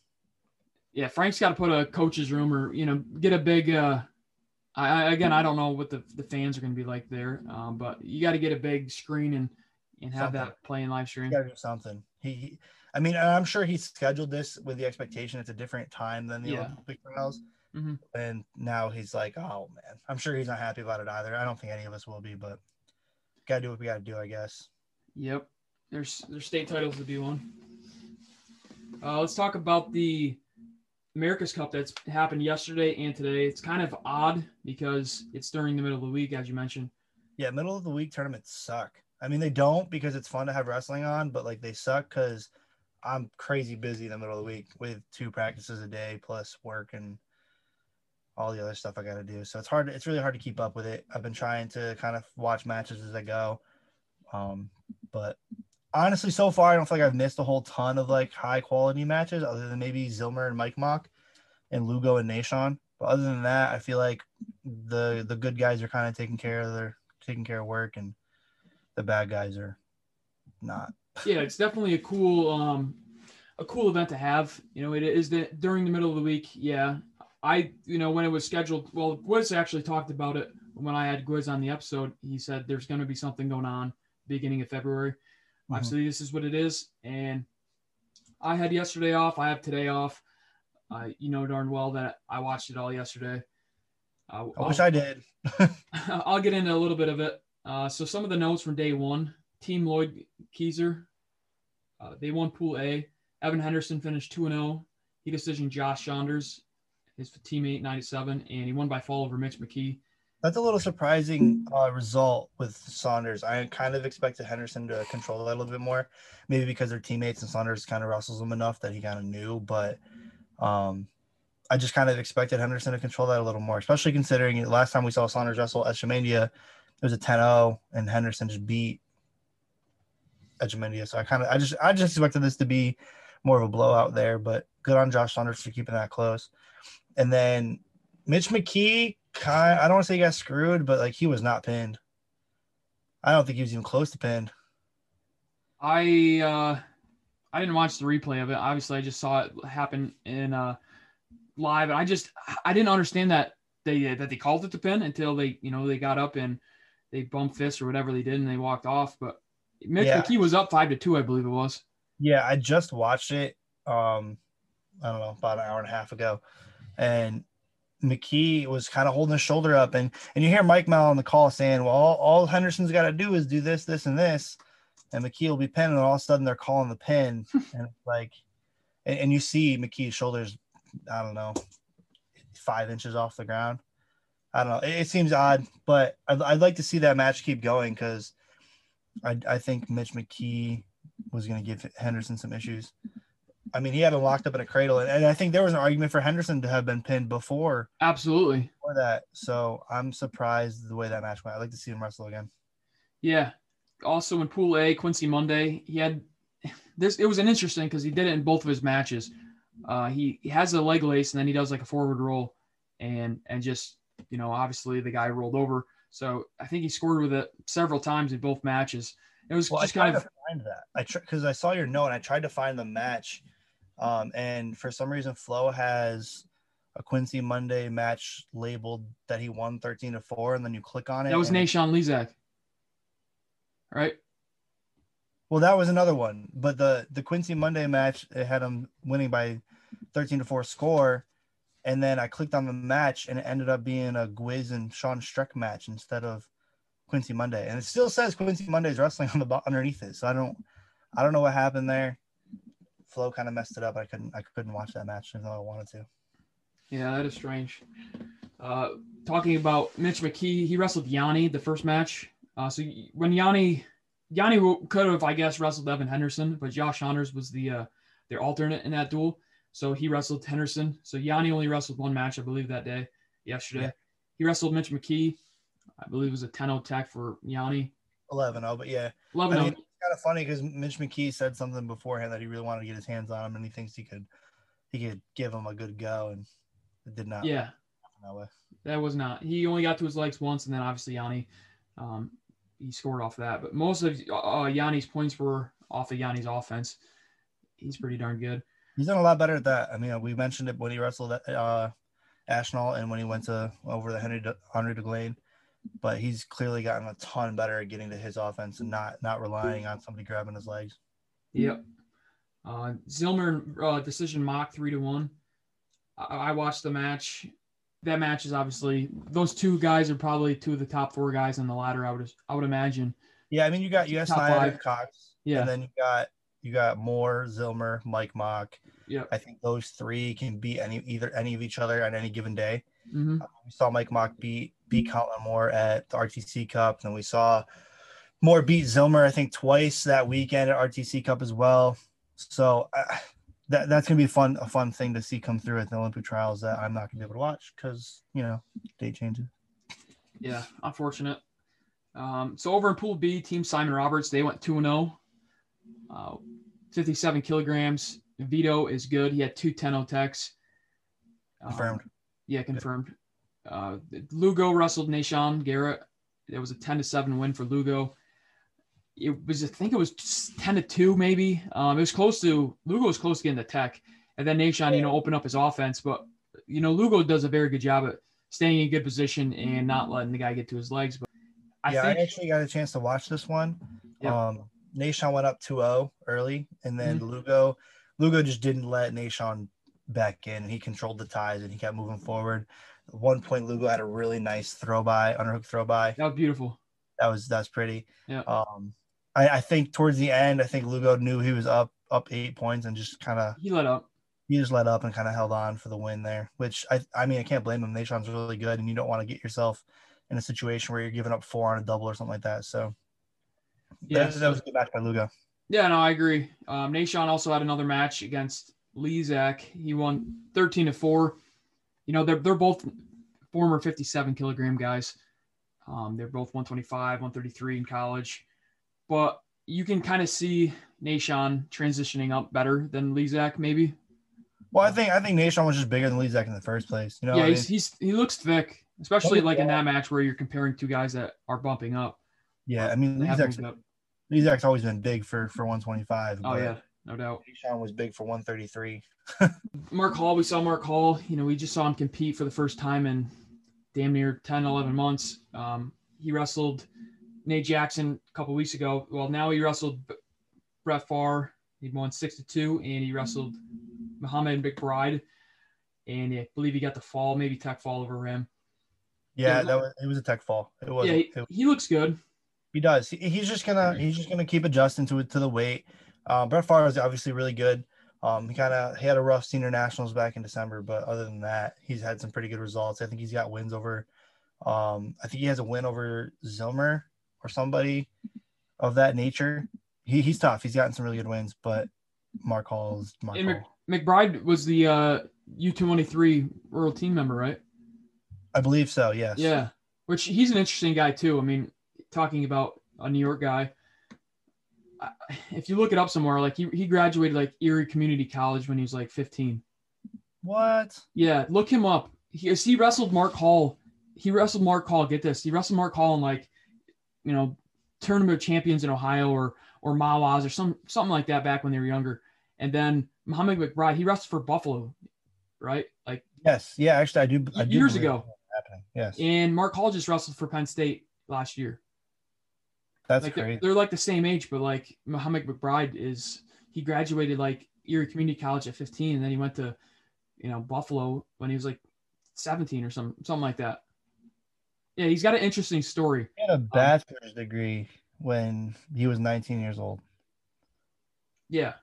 Yeah, Frank's got to put a coach's room or you know get a big. uh I, again, I don't know what the, the fans are going to be like there, um, but you got to get a big screen and and have something. that playing live stream. Got to do something. He, he, I mean, I'm sure he scheduled this with the expectation it's a different time than the yeah. Olympic trials, mm-hmm. and now he's like, oh man, I'm sure he's not happy about it either. I don't think any of us will be, but got to do what we got to do, I guess. Yep, there's there's state titles to be won. Uh, let's talk about the America's Cup that's happened yesterday and today. It's kind of odd because it's during the middle of the week, as you mentioned. Yeah, middle of the week tournaments suck. I mean, they don't because it's fun to have wrestling on, but like they suck because I'm crazy busy in the middle of the week with two practices a day plus work and all the other stuff I got to do. So it's hard. It's really hard to keep up with it. I've been trying to kind of watch matches as I go, um, but honestly, so far, I don't feel like I've missed a whole ton of like high quality matches other than maybe Zillmer and Mike Mock and Lugo and Nashon. But other than that, I feel like the the good guys are kind of taking care of their taking care of work and the bad guys are not. yeah, it's definitely a cool um a cool event to have. You know, it is that during the middle of the week. Yeah, I you know when it was scheduled. Well, Gwiz actually talked about it when I had Gwiz on the episode. He said there's going to be something going on beginning of February. Mm-hmm. Obviously, this is what it is, and I had yesterday off. I have today off. Uh, you know darn well that I watched it all yesterday. Uh, I wish I'll, I did. I'll get into a little bit of it. Uh, so some of the notes from day one: Team Lloyd Keaser, uh, they won Pool A. Evan Henderson finished two and zero. Oh. He decision Josh Saunders, his teammate, ninety seven, and he won by fall over Mitch McKee. That's a little surprising uh, result with Saunders. I kind of expected Henderson to control that a little bit more, maybe because they're teammates and Saunders kind of wrestles them enough that he kind of knew. But um, I just kind of expected Henderson to control that a little more, especially considering the last time we saw Saunders wrestle at Shemania, it was a 10-0 and Henderson just beat Echemendia. So I kind of I just I just expected this to be more of a blowout there, but good on Josh Saunders for keeping that close. And then Mitch McKee kind I don't want to say he got screwed, but like he was not pinned. I don't think he was even close to pinned. I uh I didn't watch the replay of it. Obviously, I just saw it happen in uh live, and I just I didn't understand that they that they called it the pin until they you know they got up and they bumped fists or whatever they did and they walked off. But Mitch yeah. McKee was up five to two, I believe it was. Yeah, I just watched it. Um, I don't know about an hour and a half ago, and McKee was kind of holding his shoulder up, and and you hear Mike Mel on the call saying, "Well, all, all Henderson's got to do is do this, this, and this," and McKee will be pinning, and all of a sudden they're calling the pin, and like, and, and, you see McKee's shoulders, I don't know, five inches off the ground. I don't know. It, it seems odd, but I'd, I'd like to see that match keep going because I I think Mitch McKee was going to give Henderson some issues. I mean, he had him locked up in a cradle, and, and, I think there was an argument for Henderson to have been pinned before. Absolutely. For that, so I'm surprised the way that match went. I'd like to see him wrestle again. Yeah. Also in Pool A, Quincy Monday, he had this. It was an interesting because he did it in both of his matches. Uh, he, he has a leg lace and then he does like a forward roll, and and just you know obviously the guy rolled over. So I think he scored with it several times in both matches. It was well, just kind of find that I because tr- I saw your note and I tried to find the match um, and for some reason, Flo has a Quincy Monday match labeled that he won 13 to 4, and then you click on it. That was Nashon Lezak. Right? Well, that was another one. But the the Quincy Monday match, it had him winning by 13 to 4 score. And then I clicked on the match and it ended up being a Gwiz and Sean Streck match instead of Quincy Monday. And it still says Quincy Monday's wrestling on the underneath it. So I don't I don't know what happened there. Flo kind of messed it up. I couldn't I couldn't watch that match even though I wanted to. Yeah, that is strange. Uh, talking about Mitch McKee, he wrestled Yanni the first match. Uh, so when Yanni Yanni could have, I guess, wrestled Evan Henderson, but Josh Saunders was the uh, their alternate in that duel. So he wrestled Henderson. So Yanni only wrestled one match, I believe, that day, yesterday. Yeah. He wrestled Mitch McKee. I believe it was a 10 0 tech for Yanni. 11 0, but yeah. 11 0 kind of funny because Mitch McKee said something beforehand that he really wanted to get his hands on him and he thinks he could he could give him a good go and it did not. Yeah. That, way. that was not. He only got to his legs once and then obviously Yanni um, he scored off that. But most of uh, Yanni's points were off of Yanni's offense. He's pretty darn good. He's done a lot better at that. I mean, we mentioned it when he wrestled at uh, Ashnault and when he went to over the Henry De, Henry DeGlane, but he's clearly gotten a ton better at getting to his offense and not not relying on somebody grabbing his legs. Yep. Uh, Zillmer uh, decision mock three to one. I, I watched the match. That match is obviously those two guys are probably two of the top four guys on the ladder. I would I would imagine. Yeah, I mean you got US Snyder. Cox, Yeah. and then you got you got Moore, Zillmer, Mike Mock. Yeah, I think those three can beat any either any of each other on any given day. hmm We saw Mike Mock beat beat Kollin Moore at the RTC Cup, and we saw Moore beat Zillmer I think twice that weekend at RTC Cup as well. So uh, that that's gonna be fun a fun thing to see come through at the Olympic trials that I'm not gonna be able to watch because you know date changes. Yeah, unfortunate. Um, so over in Pool B, Team Simon Roberts, they went 2 0, uh, 57 kilograms. Vito is good. He had two 10 techs. Um, Confirmed. yeah, confirmed. Uh, Lugo wrestled Nashon Garrett. It was a 10 to 7 win for Lugo. It was, I think it was 10 to 2, maybe. Um, it was close to, Lugo was close to getting the tech. And then Nashon, you know, opened up his offense. But, you know, Lugo does a very good job at staying in good position and not letting the guy get to his legs. But I yeah, think I actually got a chance to watch this one. Yep. Um, Nashon went up 2-0 early, and then Mm-hmm. Lugo, Lugo just didn't let Nashon back in, and he controlled the ties, and he kept moving forward. At one point, Lugo had a really nice throw by, underhook throw by. that was beautiful. That was that's pretty. Yeah. Um, I, I think towards the end, I think Lugo knew he was up up eight points and just kind of He let up. he just let up and kind of held on for the win there. Which I I mean I can't blame him. Nashon's really good, and you don't want to get yourself in a situation where you're giving up four on a double or something like that. So Yeah, that, that was a good match by Lugo. Yeah, no, I agree. Um, Nashon also had another match against Lezak. He won 13 to 4. You know, they're, they're both former 57 kilogram guys. Um, they're both 125, 133 in college. But you can kind of see Nashon transitioning up better than Lezak, maybe. Well, I think I think Nashon was just bigger than Lezak in the first place. You know, yeah, I mean, he's, he's he looks thick, especially Oh, like in that match where you're comparing two guys that are bumping up. yeah. I mean, Lezak's. Lezak's always been big for for 125. Oh yeah, no doubt. Nashon was big for 133. Mark Hall, we saw Mark Hall. You know, we just saw him compete for the first time in damn near 10, 11 months. Um, he wrestled Nate Jackson a couple weeks ago. Well, now he wrestled Brett Pfarr. He won six to two, and he wrestled Muhammad McBryde. And I believe he got the fall, maybe tech fall over him. Yeah, that was it was a tech fall. It was. yeah, he, it- he looks good. He does. He, he's just gonna he's just gonna keep adjusting to it to the weight. Um, Brett Pfarr is obviously really good. Um, he kind of he had a rough senior nationals back in December, but other than that, he's had some pretty good results. I think he's got wins over. Um, I think he has a win over Zillmer or somebody of that nature. He, he's tough. He's gotten some really good wins, but Mark Hall is Mark Hall. McBryde was the uh, U223 rural team member, right? I believe so. Yes. Yeah, which he's an interesting guy too. I mean, talking about a New York guy. If you look it up somewhere, like he, he graduated like Erie Community College when he was like 15. What? Yeah, look him up. He, he wrestled Mark Hall. He wrestled Mark Hall. Get this. He wrestled Mark Hall in like, you know, tournament of champions in Ohio or or Mawas or some something like that back when they were younger. And then Muhammad McBryde, he wrestled for Buffalo, right? Like, Yes. Yeah. Actually, I do. I do Years ago. Happening. Yes. and Mark Hall just wrestled for Penn State last year. That's like they're, crazy. they're like the same age, but like Muhammad McBryde is he graduated like Erie Community College at 15, and then he went to you know Buffalo when he was like 17 or something something like that. Yeah, he's got an interesting story. He had a bachelor's degree when he was 19 years old. Yeah,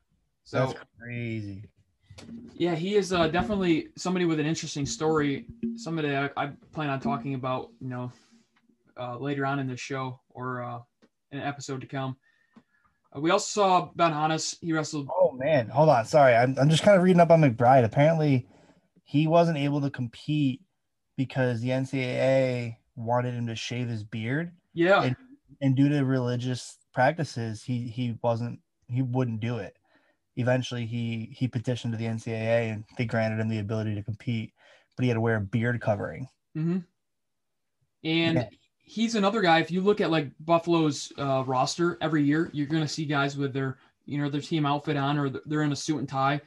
so That's crazy. yeah, he is uh, definitely somebody with an interesting story. Somebody I, I plan on talking about, you know, uh, later on in the show or uh, an episode to come. Uh, we also saw Ben Honis. He wrestled. Oh man, hold on. Sorry, I'm I'm just kind of reading up on McBryde. Apparently, he wasn't able to compete because the NCAA wanted him to shave his beard, Yeah, And- and due to religious practices, he he wasn't he wouldn't do it. Eventually, he he petitioned to the NCAA, and they granted him the ability to compete, but he had to wear a beard covering. hmm And Yeah. He's another guy. If you look at like Buffalo's uh, roster every year, you're going to see guys with their, you know, their team outfit on, or they're in a suit and tie.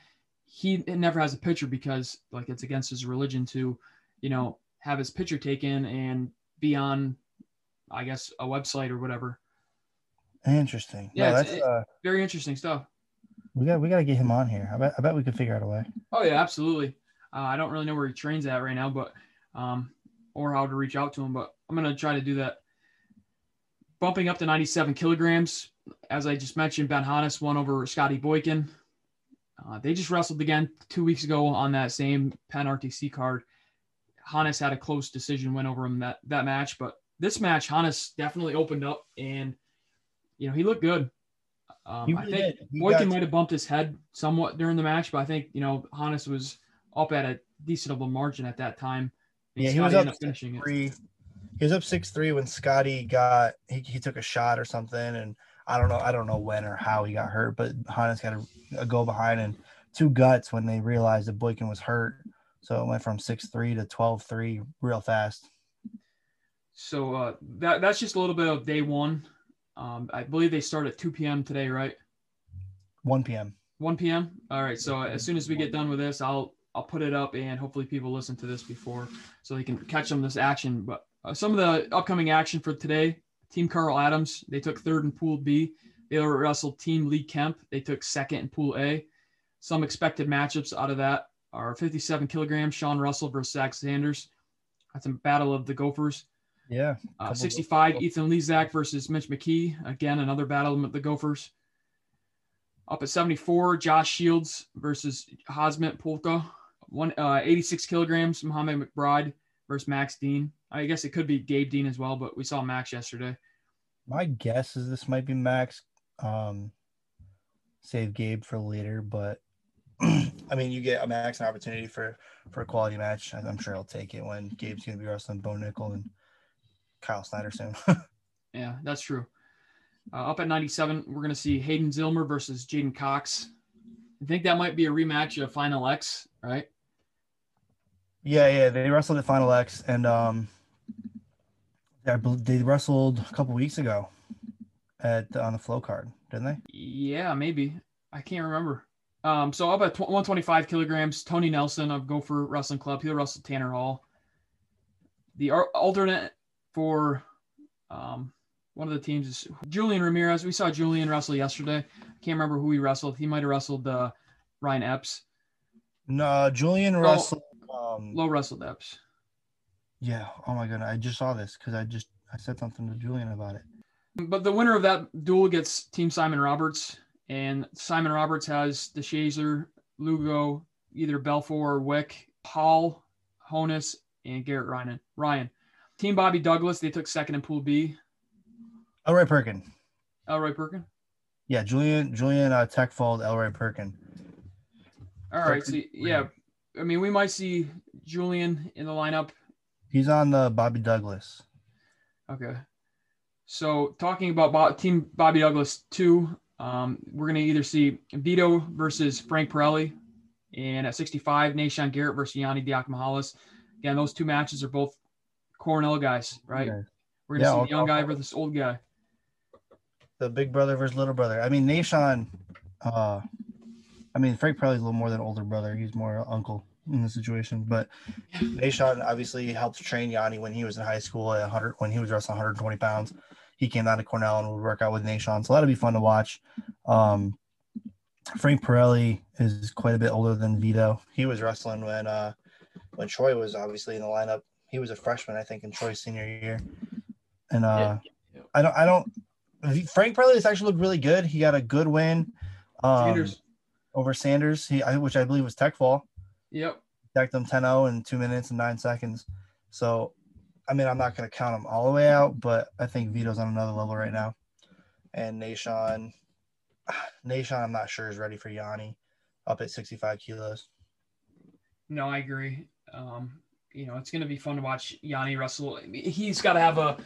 he never has a pitcher because like it's against his religion to, you know, have his pitcher taken and be on, I guess, a website or whatever. Interesting. Yeah, no, that's it- uh, Very interesting stuff. we got we got to get him on here. I bet I bet we could figure out a way. Oh yeah, absolutely. Uh, I don't really know where he trains at right now, but um, or how to reach out to him, but I'm gonna try to do that. Bumping up to 97 kilograms, as I just mentioned, Ben Honis won over Scotty Boykin. Uh, they just wrestled again two weeks ago on that same Penn RTC card. Honis had a close decision win over him that that match, but this match Honis definitely opened up and you know he looked good. Um, He I think. Boykin might have bumped his head somewhat during the match, but I think you know Honis was up at a decentable margin at that time. Yeah, he was up up it. three. He was up six three when Scotty got he, he took a shot or something, and I don't know I don't know when or how he got hurt, but Honis got a, a go behind and two guts when they realized that Boykin was hurt. So it went from six three to 12-3 real fast. So uh, that that's just a little bit of day one. Um, I believe they start at 2 p.m. today, right? 1 p.m. 1 p.m. All right. So as soon as we get done with this, I'll I'll put it up and hopefully people listen to this before so they can catch some of this action. But uh, some of the upcoming action for today: Team Carl Adams they took third in Pool B. They wrestled Team Lee Kemp. They took second in Pool A. Some expected matchups out of that are 57 kilograms Sean Russell versus Zach Sanders. That's a battle of the Gophers. Yeah. Uh, 65, Gophers. Ethan Lezak versus Mitch McKee. Again, another battle of the Gophers. Up at 74, Josh Shields versus Hosmet Polka. One, uh, 86 kilograms, Mohammed McBryde versus Max Dean. I guess it could be Gabe Dean as well, but we saw Max yesterday. My guess is this might be Max. Um, save Gabe for later, but I mean, you get a Max an opportunity for for a quality match. I'm sure he'll take it when Gabe's gonna be wrestling Bo Nickal and Kyle Snyder soon. Yeah, that's true. Uh, up at 97, we're going to see Hayden Zillmer versus J'den Cox. I think that might be a rematch of Final X, right? Yeah, yeah, they wrestled at Final X, and um, they wrestled a couple weeks ago at on the flow card, didn't they? Yeah, maybe. I can't remember. Um, so up at tw- 125 kilograms, Tony Nelson of Gopher Wrestling Club. He'll wrestle Tanner Hall. The alternate for um, one of the teams is Julian Ramirez. We saw Julian wrestle yesterday. I can't remember who he wrestled. He might have wrestled uh, Ryan Epps. No, Julian wrestled. Um, Low wrestled Epps. yeah. Oh my god, I just saw this because I just I said something to Julian about it. But the winner of that duel gets Team Simon Roberts, and Simon Roberts has DeShazer, Lugo, either Belfour or Wick, Paul, Honis, and Garrett Ryan. Ryan. Team Bobby Douglas, they took second in Pool B. Elroy Perkin. Elroy Perkin. Yeah, Julian Julian uh, Techfold, Elroy Perkin. All right. So, yeah. I mean, we might see Julian in the lineup. He's on the Bobby Douglas. Okay. So talking about Bo- Team Bobby Douglas two, um, we're gonna either see Vito versus Frank Perrelli, and at 65, Nahshon Garrett versus Yianni Diakomihalis. Again, those two matches are both Cornell guys, right? Yeah. We're gonna Yeah, see I'll- the young I'll- guy versus old guy. The big brother versus little brother. I mean, Nashon, uh, I mean, Frank probably is a little more than older brother. He's more uncle in the situation. But Nashon obviously helped train Yanni when he was in high school at 100, when he was wrestling 120 pounds. He came down to Cornell and would work out with Nashon. So that'll be fun to watch. Um, Frank Perrelli is quite a bit older than Vito. He was wrestling when uh, when Troy was obviously in the lineup. He was a freshman, I think, in Troy's senior year. And uh, Yeah. I don't, I don't. Frank Perrelli has actually looked really good. He got a good win um, Sanders. Over Sanders, he, which I believe was tech fall. Yep. Decked him 10-0 in two minutes and nine seconds. So, I mean, I'm not going to count him all the way out, but I think Vito's on another level right now. And Nashon, Nashon, I'm not sure is ready for Yanni up at 65 kilos. No, I agree. Um, you know, it's going to be fun to watch Yanni wrestle. He's got to have a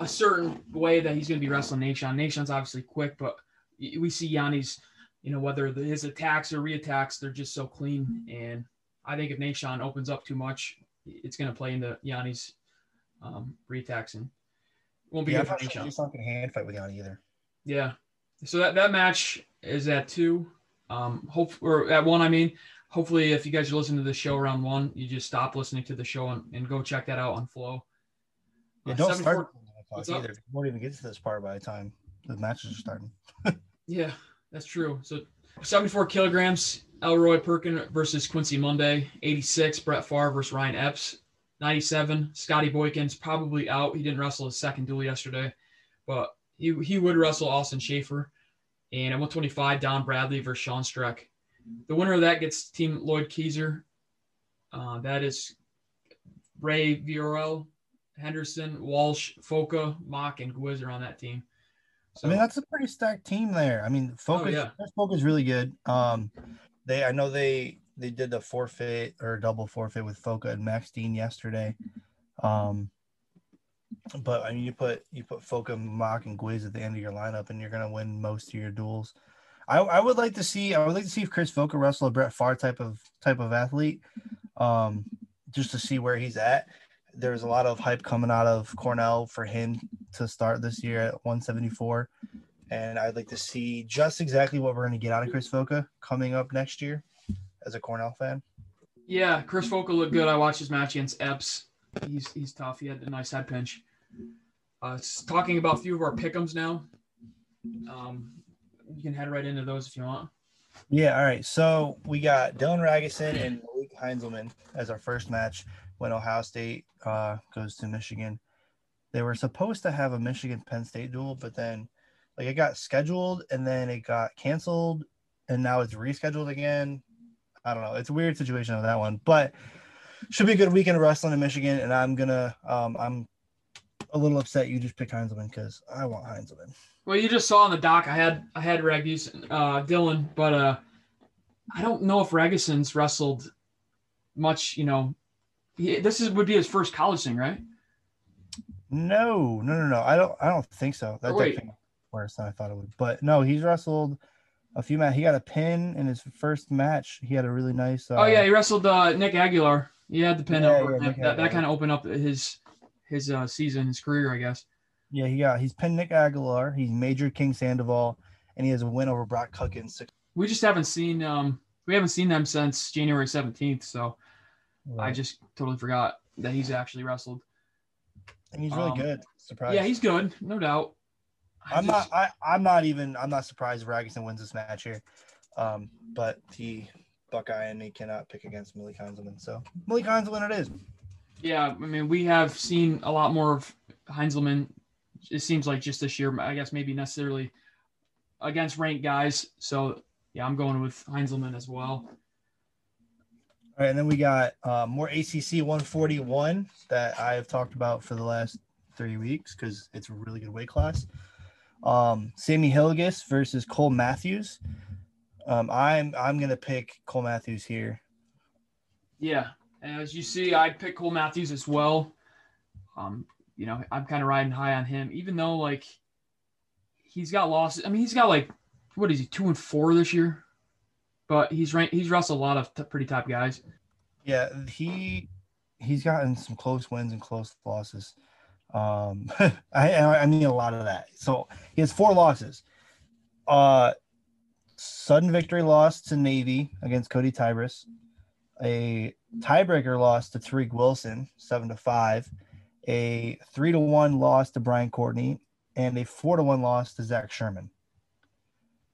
a certain way that he's going to be wrestling Nahshon. Nahshon's obviously quick, but we see Yanni's, you know, whether the, his attacks or reattacks, they're just so clean. And I think if Nahshon opens up too much, it's going to play into Yanni's um, reattacks and won't be Yeah, good for sure Nahshon. he's not going to hand fight with Yanni either. Yeah. So that, that match is at two. Um, hope or at one, I mean, hopefully, if you guys are listening to the show around one, you just stop listening to the show and, and go check that out on Flow. Yeah, Uh, don't start What's either. You won't even get to this part by the time the matches are starting. Yeah, that's true. So 74 kilograms, Elroy Perkin versus Quincy Monday. 86, Brett Pfarr versus Ryan Epps. 97, Scotty Boykins probably out. He didn't wrestle his second duel yesterday, but he, he would wrestle Austin Schaefer. And at 125, Don Bradley versus Sean Streck. The winner of that gets Team Lloyd Keaser. Uh, that is Ray Viorel, Henderson, Walsh, Foca, Mock, and Gwiz are on that team. So I mean, that's a pretty stacked team there. I mean, Focus, yeah. Focus is really good. Um, they, I know they they did the forfeit or double forfeit with Foca and Max Dean yesterday. Um, but I mean, you put you put Foca, Mock, and Gwiz at the end of your lineup, and you're gonna win most of your duels. I, I would like to see I would like to see if Chris Foca wrestle a Brett Pfarr type of type of athlete, um, just to see where he's at. There's a lot of hype coming out of Cornell for him to start this year at 174. And I'd like to see just exactly what we're going to get out of Chris Foca coming up next year as a Cornell fan. Yeah, Chris Foca looked good. I watched his match against Epps. He's he's tough. He had a nice head pinch. Uh, talking about a few of our pickums now. Um, you can head right into those if you want. Yeah, all right. So we got Dylan Ragusin and Malik Heinselman as our first match when Ohio State uh, goes to Michigan. They were supposed to have a Michigan Penn State duel, but then like it got scheduled and then it got canceled and now it's rescheduled again. I don't know. It's a weird situation of that one, but should be a good weekend of wrestling in Michigan. And I'm gonna um I'm a little upset you just picked Heinselman because I want Heinselman. Well, you just saw on the doc. I had I had Regis, uh, Dylan, but uh, I don't know if Ragusin's wrestled much. You know, he, this is would be his first college thing, right? No, no, no, no. I don't. I don't think so. That Oh, wait. definitely worse than I thought it would. But no, he's wrestled a few matches. He got a pin in his first match. He had a really nice. Uh, oh yeah, he wrestled uh, Nick Aguilar. He had the pin Yeah, over yeah. Nick That, that kind of opened up his his uh, season, his career, I guess. yeah. He got. He's pinned Nick Aguilar. He's majored King Sandoval, and he has a win over Brock Cuckins. We just haven't seen um we haven't seen them since January seventeenth, so I just totally forgot that he's actually wrestled. and he's really um, good. Surprise. Yeah, he's good, no doubt. I I'm just- not. I, I'm not even. I'm not surprised if Ragusin wins this match here. Um, but the Buckeye and me cannot pick against Malik Heinselman. So Malik Heinselman it is. Yeah, I mean, we have seen a lot more of Heinselman. It seems like just this year, I guess maybe necessarily against ranked guys. So yeah, I'm going with Heinselman as well. All right, and then we got uh, more ACC 141 that I have talked about for the last three weeks because it's a really good weight class. Um, Sammy Hillegas versus Cole Matthews. Um, I'm I'm gonna pick Cole Matthews here. Yeah, as you see, I picked Cole Matthews as well. Um, you know, I'm kind of riding high on him, even though like he's got losses. I mean, he's got like what is he two and four this year, but he's. He's wrestled a lot of t- pretty top guys. Yeah, he he's gotten some close wins and close losses. Um, I I mean a lot of that. So he has four losses. Uh, sudden victory loss to Navy against Cody Tybris. A tiebreaker loss to Tariq Wilson, seven to five. A three to one loss to Brian Courtney, and a four to one loss to Zach Sherman.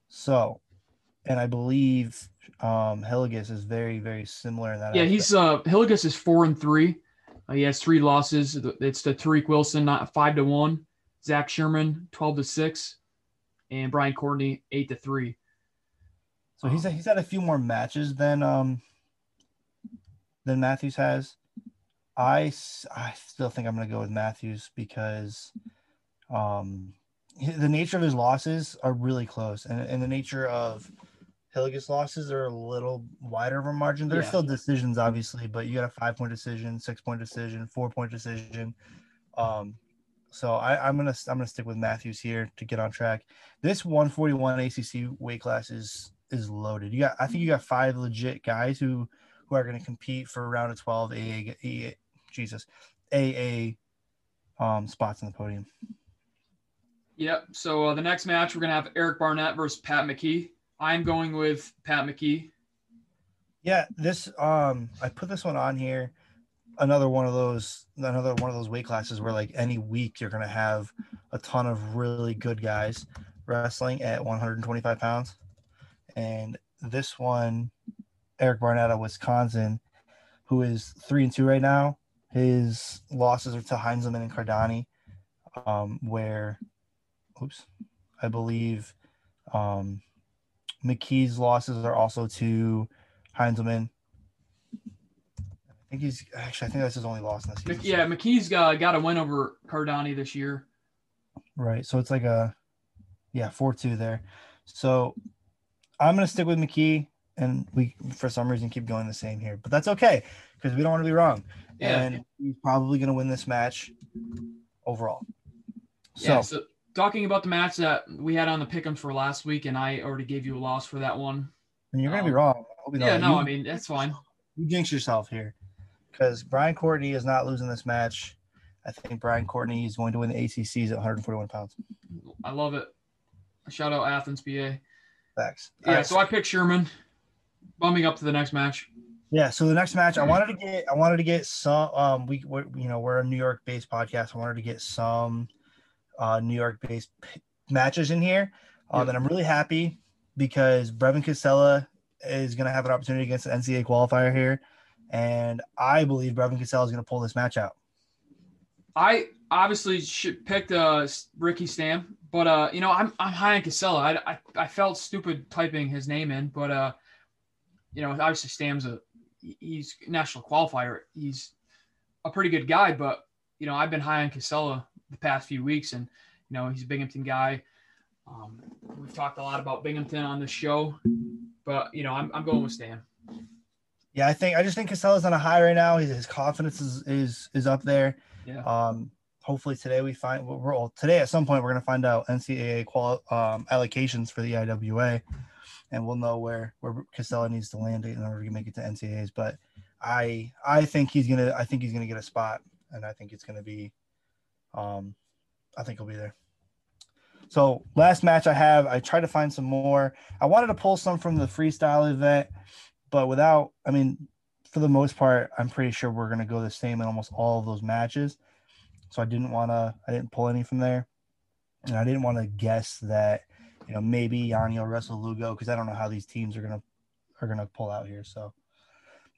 So, and I believe um Hillegas is very very similar in that. Yeah, aspect. he's uh Hillegas is four and three. Uh, he has three losses. It's to Tariq Wilson, not five to one. Zach Sherman, twelve to six, and Brian Courtney, eight to three. So he's he's had a few more matches than um than Matthews has. I I still think I'm gonna go with Matthews because um the nature of his losses are really close, and, and the nature of Hillegas losses are a little wider of a margin. There's Yeah. still decisions, obviously, but you got a five point decision, six point decision, four point decision. Um, so I, I'm gonna I'm gonna stick with Matthews here to get on track. This 141 ACC weight class is is loaded. You got I think you got five legit guys who who are going to compete for round of 12 AA, AA Jesus AA um spots on the podium. Yep. So uh, the next match we're gonna have Eric Barnett versus Pat McKee. I'm going with Pat McKee. Yeah, this um I put this one on here. Another one of those another one of those weight classes where like any week you're gonna have a ton of really good guys wrestling at 125 pounds. And this one, Eric Barnett of Wisconsin, who is three and two right now. His losses are to Heinselman and Cardani, um, where oops, I believe um McKee's losses are also to Heinselman. I think he's actually. I think that's his only loss in this season. Yeah, McKee's got got a win over Cardani this year. Right. So it's like a, yeah, four two there. So I'm gonna stick with McKee, and we for some reason keep going the same here, but that's okay because we don't want to be wrong. Yeah. And he's probably gonna win this match overall. So, yeah. So talking about the match that we had on the pick'em for last week, and I already gave you a loss for that one. and you're gonna be um, wrong. Yeah, no, You- I mean that's fine. you jinx yourself here because Brian Courtney is not losing this match. I think Brian Courtney is going to win the ACCs at 141 pounds. I love it. Shout out Athens, PA. Thanks. Yeah, All right, so I picked Sherman, bumping up to the next match. yeah. So the next match, I wanted to get, I wanted to get some. Um, we, we're, you know, we're a New York based podcast. I wanted to get some uh, New York based p- matches in here. Um, Yeah. and I'm really happy because Brevin Cassella is going to have an opportunity against the NCAA qualifier here, and I believe Brevin Cassella is going to pull this match out. I obviously should picked uh, Ricky Stam, but uh, you know I'm I'm high on Cassella. I, I I felt stupid typing his name in, but uh, you know obviously Stam's a he's national qualifier. He's a pretty good guy, but you know I've been high on Cassella the past few weeks, and you know he's a Binghamton guy. Um, we've talked a lot about Binghamton on the show, but you know I'm I'm going with Stam. Yeah, I think I just think Cassella's on a high right now. His, his confidence is, is is up there. Yeah. Um, hopefully today we find what we're well, today at some point we're gonna find out NCAA qual um, allocations for the IWA, and we'll know where where Cassella needs to land it in order to make it to NCAAs. But I I think he's gonna I think he's gonna get a spot, and I think it's gonna be, um, I think he'll be there. So last match I have, I tried to find some more. I wanted to pull some from the freestyle event, but without, I mean, for the most part, I'm pretty sure we're gonna go the same in almost all of those matches. So I didn't want to, I didn't pull any from there, and I didn't want to guess that, you know, maybe Yanni will wrestle Lugo because I don't know how these teams are gonna are gonna pull out here. So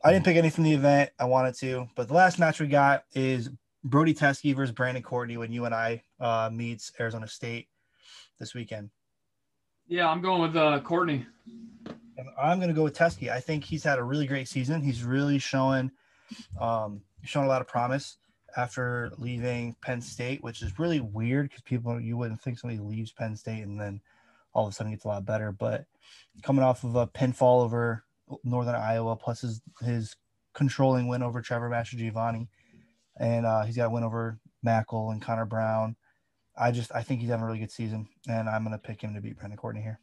I didn't pick any from the event. I wanted to, but the last match we got is Brody Teske versus Brandon Courtney when you and I uh, meets Arizona State this weekend. Yeah, I'm going with uh, Courtney. And I'm going to go with Teske. I think he's had a really great season. He's really showing, um, showing a lot of promise after leaving Penn State, which is really weird because people you wouldn't think somebody leaves Penn State and then all of a sudden gets a lot better. But coming off of a pinfall over Northern Iowa, plus his his controlling win over Trevor Mastrogiovanni, and uh, he's got a win over Mackel and Connor Brown. I just I think he's having a really good season, and I'm going to pick him to beat Brandon Courtney here.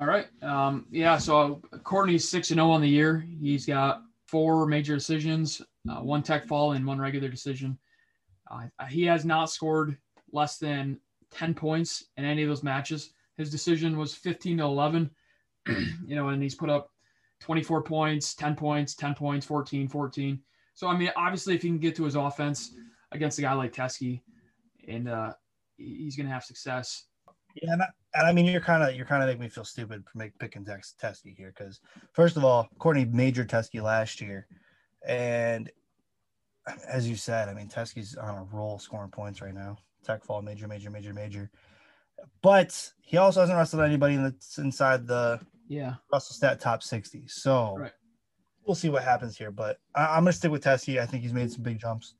All right. Um, yeah. So Courtney's six and zero on the year. He's got four major decisions, uh, one tech fall, and one regular decision. Uh, he has not scored less than ten points in any of those matches. His decision was fifteen to eleven. you know, and he's put up twenty four points, ten points, ten points, 14, 14. So I mean, obviously, if he can get to his offense against a guy like Teske, and uh, he's going to have success. Yeah, and I, and I mean you're kind of you're kind of making me feel stupid for make, picking Tex, Teske here because first of all, Courtney major Teske last year, and as you said, I mean Teske's on a roll scoring points right now. Tech fall major, major, major, major, but he also hasn't wrestled anybody in the, inside the Yeah. WrestleStat top sixty. So Right. We'll see what happens here. But I, I'm gonna stick with Teske. I think he's made some big jumps,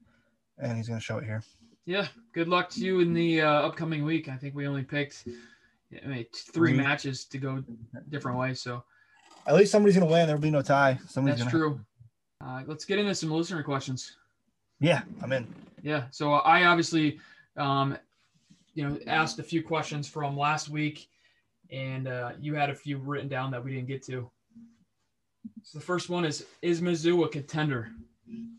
and he's gonna show it here. Yeah, good luck to you in the uh, upcoming week. I think we only picked I mean, three Three. matches to go different ways, so At least somebody's gonna win. There'll be no tie. Somebody's that's gonna. true. Uh, let's get into some listener questions. Yeah, I'm in. Yeah, so I obviously, um, you know, asked a few questions from last week, and uh, you had a few written down that we didn't get to. So the first one is: Is Mizzou a contender?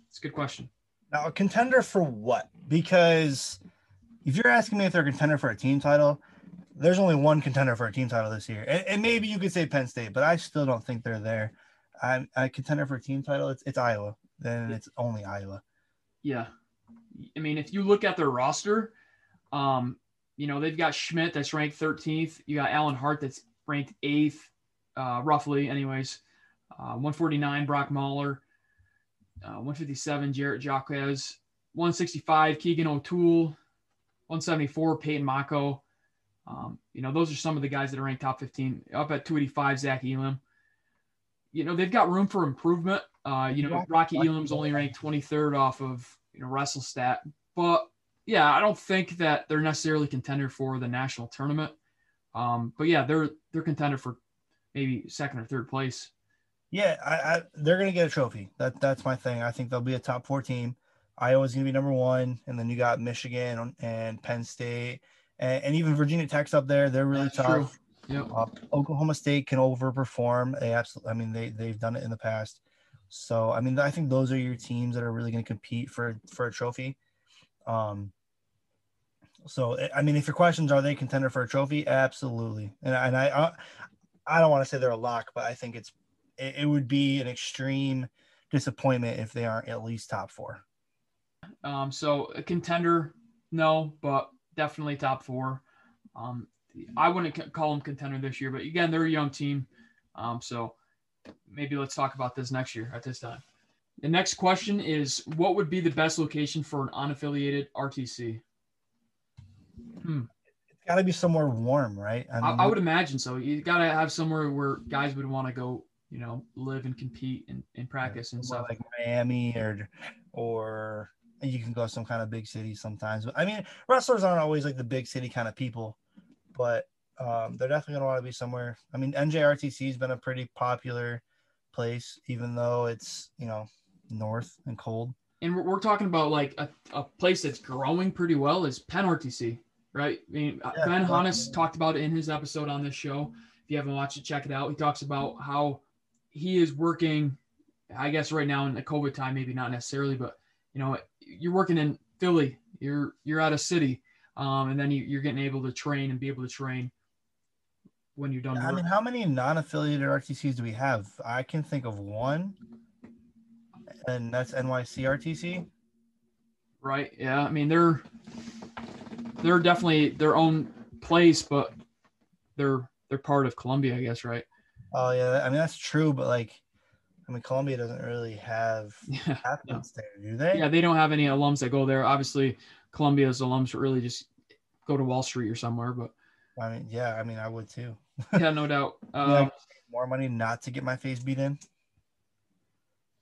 It's a good question. Now, a contender for what? Because if you're asking me if they're a contender for a team title, there's only one contender for a team title this year, and, and, maybe you could say Penn State, but I still don't think they're there. I'm a contender for a team title. It's it's Iowa. Then it's only Iowa. Yeah, I mean, if you look at their roster, um, you know they've got Schmidt that's ranked 13th. You got Alan Hart that's ranked eighth, uh, roughly, anyways. Uh, 149 Brock Mauller, uh, 157 Jarrett Jacques, 165 Keegan O'Toole, 174 Peyton Mocco. Um, you know, those are some of the guys that are ranked top 15. Up at 285, Zach Elam. You know, they've got room for improvement. Uh, you know, Rocky Elam's only ranked 23rd off of you know WrestleStat, but yeah, I don't think that they're necessarily contender for the national tournament. Um, but yeah, they're they're contender for maybe second or third place. Yeah, I, I, they're gonna get a trophy. That that's my thing. I think they'll be a top four team. Iowa's gonna be number one, and then you got Michigan and Penn State, and, and even Virginia Tech's up there. They're really that's tough. Yep. Uh, Oklahoma State can overperform. They absolutely. I mean, they they've done it in the past. So I mean, I think those are your teams that are really going to compete for for a trophy. Um. So I mean, if your questions are they contender for a trophy, absolutely. And, and I, I I don't want to say they're a lock, but I think it's it, it would be an extreme disappointment if they aren't at least top four. Um, so a contender, no, but definitely top four. Um, I wouldn't call them contender this year, but again, they're a young team. Um, so maybe let's talk about this next year at this time. The next question is what would be the best location for an unaffiliated RTC? Hmm. It's got to be somewhere warm, right? I, mean, I, I would imagine so. You got to have somewhere where guys would want to go, you know, live and compete and, and practice and stuff. Like Miami or, or you can go some kind of big city sometimes. I mean, wrestlers aren't always like the big city kind of people, but um, they're definitely gonna want to be somewhere. I mean, NJRTC has been a pretty popular place, even though it's you know north and cold. And we're, we're talking about like a, a place that's growing pretty well is Penn RTC, right? I mean, yeah, Ben Honis talked about it in his episode on this show. If you haven't watched it, check it out. He talks about how he is working. I guess right now in the COVID time, maybe not necessarily, but you know, you're working in Philly, you're you're out of city, um, and then you, are getting able to train and be able to train when you're done. I mean, how many non-affiliated RTCs do we have? I can think of one, and that's NYC RTC. Right. Yeah. I mean, they're they're definitely their own place, but they're they're part of Columbia, I guess. Right. Oh yeah. I mean, that's true, but like I mean, Columbia doesn't really have yeah, athletes no. there, do they? Yeah, they don't have any alums that go there. Obviously, Columbia's alums really just go to Wall Street or somewhere. But I mean, yeah, I mean, I would too. yeah, no doubt. Um, more money not to get my face beat in.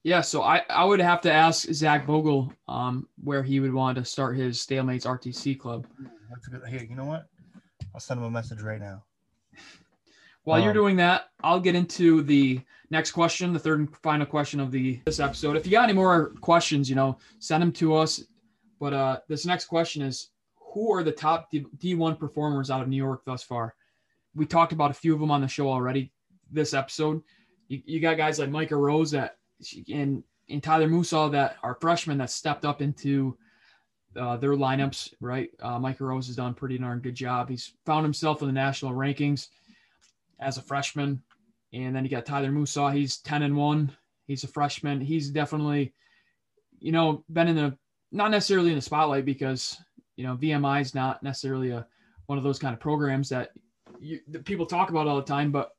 Yeah, so I, I would have to ask Zach Vogel um, where he would want to start his Stalemates RTC club. That's good. Hey, you know what? I'll send him a message right now. While um, you're doing that, I'll get into the next question, the third and final question of the this episode. If you got any more questions, you know, send them to us. But uh, this next question is who are the top D- D1 performers out of New York thus far? We talked about a few of them on the show already this episode. You, you got guys like Micah Roes that and and Tyler Musaw that are freshmen that stepped up into uh, their lineups, right? Uh, Micah Roes has done pretty darn good job. He's found himself in the national rankings as a freshman. And then you got Tyler Musaw. He's 10 and 1. He's a freshman. He's definitely, you know, been in the not necessarily in the spotlight because, you know, VMI is not necessarily a one of those kind of programs that, you, that people talk about all the time. But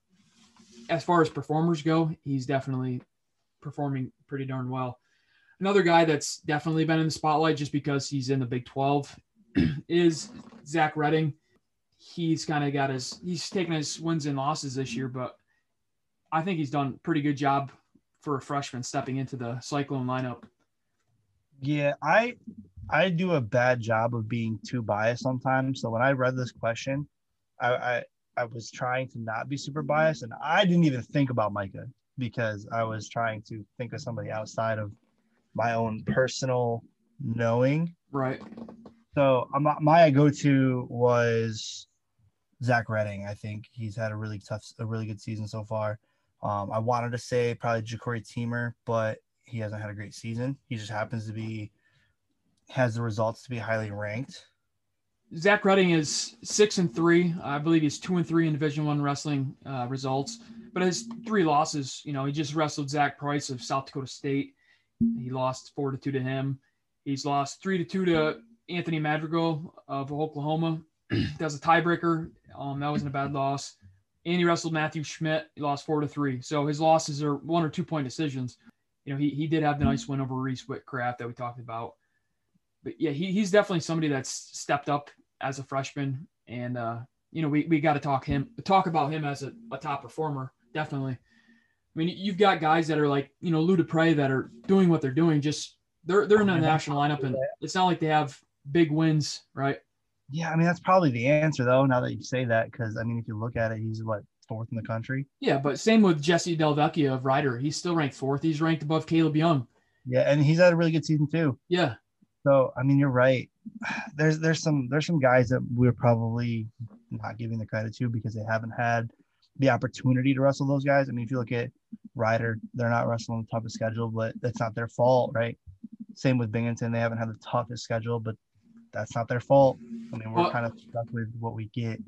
as far as performers go, he's definitely performing pretty darn well. Another guy that's definitely been in the spotlight just because he's in the Big 12 is Zach Redding he's kind of got his he's taken his wins and losses this year, but I think he's done pretty good job for a freshman stepping into the Cyclone lineup. Yeah, I I do a bad job of being too biased sometimes. So when I read this question, I, I I was trying to not be super biased, and I didn't even think about Micah because I was trying to think of somebody outside of my own personal knowing. Right. So my go-to was Zach Redding. I think he's had a really tough, a really good season so far. Um, I wanted to say probably Ja'Cory Teamer, but he hasn't had a great season. He just happens to be has the results to be highly ranked. Zach Redding is six and three. I believe he's two and three in Division One wrestling uh, results, but his three losses. You know, he just wrestled Zach Price of South Dakota State. He lost four to two to him. He's lost three to two to Anthony Madrigal of Oklahoma. That's a tiebreaker. Um, that wasn't a bad loss. And he wrestled Matthew Schmidt. He lost four to three. So his losses are one or two point decisions. You know, he, he did have the nice win over Reese Whitcraft that we talked about. But yeah, he, he's definitely somebody that's stepped up as a freshman. And, uh, you know, we, we got to talk him, talk about him as a, a top performer. Definitely. I mean, you've got guys that are like, you know, Lou DePrez that are doing what they're doing. Just they're, they're in the national lineup and it's not like they have big wins, right? Yeah, I mean that's probably the answer though. Now that you say that, because I mean, if you look at it, he's what fourth in the country. Yeah, but same with Jesse Dellavecchia of Rider. He's still ranked fourth. He's ranked above Kaleb Young. Yeah, and he's had a really good season too. Yeah. So I mean, you're right. There's there's some there's some guys that we're probably not giving the credit to because they haven't had the opportunity to wrestle those guys. I mean, if you look at Rider, they're not wrestling the toughest schedule, but that's not their fault, right? Same with Binghamton, they haven't had the toughest schedule, but that's not their fault. I mean, we're well, kind of stuck with what we get.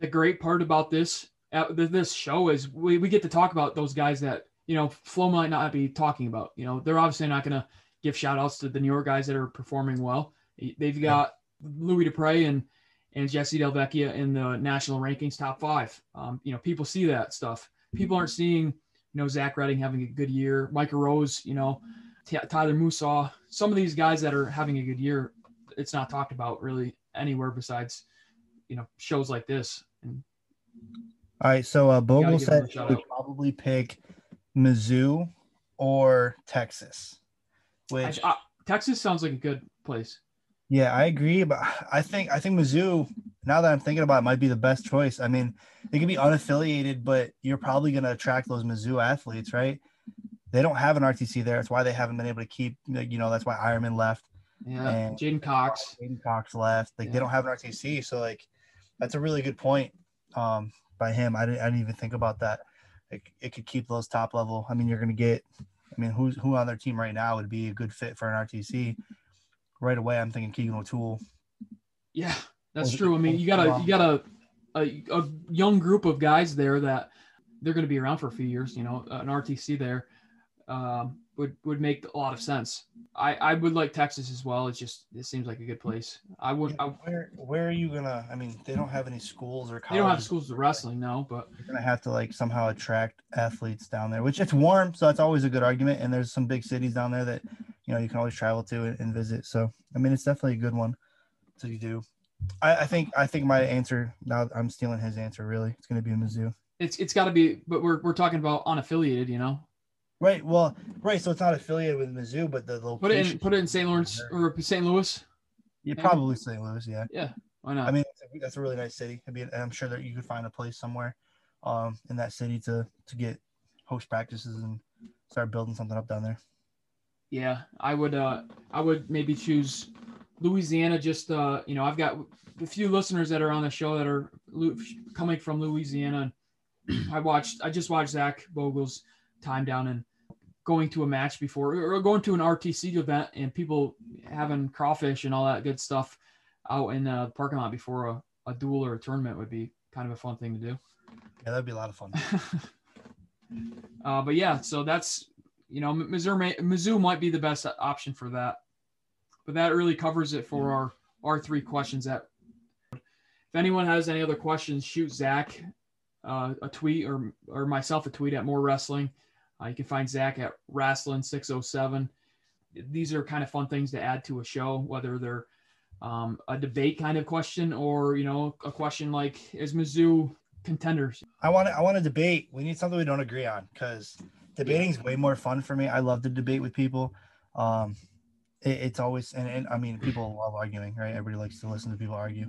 The great part about this uh, this show is we, we get to talk about those guys that you know Flo might not be talking about. You know, they're obviously not going to give shout outs to the newer guys that are performing well. They've got yeah. Louis DePrez and and Jesse Dellavecchia in the national rankings top five. Um, you know, people see that stuff. People aren't seeing, you know, Zach Redding having a good year, Micah Roes, you know, T- Tyler Musaw, some of these guys that are having a good year it's not talked about really anywhere besides you know shows like this. And All right, so uh, Bogle said he would probably pick Mizzou or Texas. Which I, I, Texas sounds like a good place. Yeah, I agree, but I think I think Mizzou. Now that I'm thinking about it, might be the best choice. I mean, they can be unaffiliated, but you're probably going to attract those Mizzou athletes, right? They don't have an RTC there. That's why they haven't been able to keep. You know, that's why Ironman left. Yeah, J'den Cox. J'den Cox left. Like yeah. they don't have an RTC, so like that's a really good point um, by him. I didn't, I didn't even think about that. It, it could keep those top level. I mean, you're going to get. I mean, who's who on their team right now would be a good fit for an RTC? Right away, I'm thinking Keegan O'Toole. Yeah, that's true. I mean, you got a you got a, a, a young group of guys there that they're going to be around for a few years. You know, an RTC there. Um, would would make a lot of sense. I I would like Texas as well. It's just it seems like a good place. I would. I, where where are you gonna? I mean, they don't have any schools or colleges. They don't have schools of wrestling, no. But you're gonna have to like somehow attract athletes down there, which it's warm, so that's always a good argument. And there's some big cities down there that you know you can always travel to and, and visit. So I mean, it's definitely a good one to do. I, I think I think my answer now I'm stealing his answer. Really, it's gonna be Mizzou. It's it's got to be, but we're we're talking about unaffiliated, you know. Right. Well, right. So it's not affiliated with Mizzou, but the location. Put it in, put it in St. Lawrence or St. Louis. Yeah, probably St. Louis. Yeah. Yeah. Why not? I mean, that's a really nice city. I mean, I'm sure that you could find a place somewhere, um, in that city to to get host practices and start building something up down there. Yeah, I would. Uh, I would maybe choose Louisiana. Just uh, you know, I've got a few listeners that are on the show that are coming from Louisiana. I watched. I just watched Zach Bogle's time down in going to a match before or going to an RTC event and people having crawfish and all that good stuff out in the parking lot before a, a duel or a tournament would be kind of a fun thing to do. Yeah, that'd be a lot of fun. uh, but yeah, so that's you know Missouri Mizzou might be the best option for that. But that really covers it for our our three questions. That if anyone has any other questions, shoot Zach uh, a tweet or or myself a tweet at more wrestling. Uh, you can find Zach at Rasslin607. These are kind of fun things to add to a show, whether they're um, a debate kind of question or, you know, a question like, is Mizzou contenders? I want to, I want to debate. We need something we don't agree on because debating is way more fun for me. I love to debate with people. Um, it, it's always, and, and I mean, people love arguing, right? Everybody likes to listen to people argue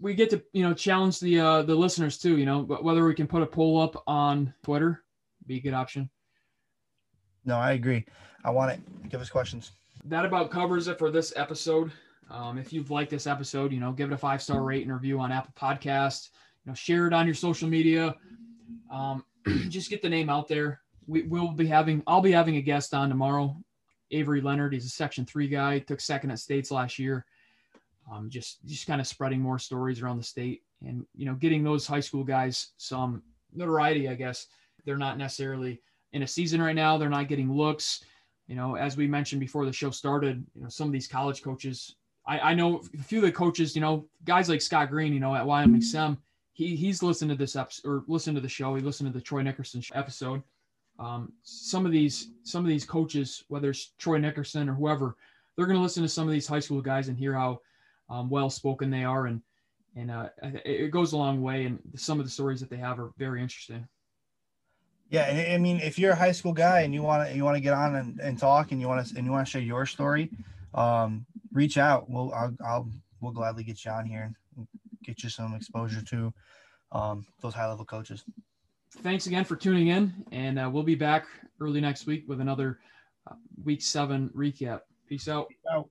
we get to you know challenge the uh the listeners too you know whether we can put a poll up on twitter be a good option no, I agree. I want it. Give us questions. That about covers it for this episode. Um, if you've liked this episode, you know, give it a five star rate and review on Apple Podcast. You know, share it on your social media. Um, just get the name out there. We will be having. I'll be having a guest on tomorrow. Avery Leonard. He's a Section Three guy. Took second at states last year. um, just just kind of spreading more stories around the state and you know getting those high school guys some notoriety. I guess they're not necessarily in a season right now. They're not getting looks. You know, as we mentioned before the show started, you know, some of these college coaches. I, I know a few of the coaches. You know, guys like Scott Green. You know, at Wyoming Sem, he he's listened to this episode or listened to the show. He listened to the Troy Nickerson episode. Um, some of these some of these coaches, whether it's Troy Nickerson or whoever, they're going to listen to some of these high school guys and hear how um, well spoken they are, and and uh, it goes a long way. And some of the stories that they have are very interesting. Yeah, and I mean, if you're a high school guy and you want to you want to get on and, and talk and you want to and you want to share your story, um, reach out. We'll I'll, I'll we'll gladly get you on here and get you some exposure to um, those high level coaches. Thanks again for tuning in, and uh, we'll be back early next week with another uh, week seven recap. Peace out. Peace out.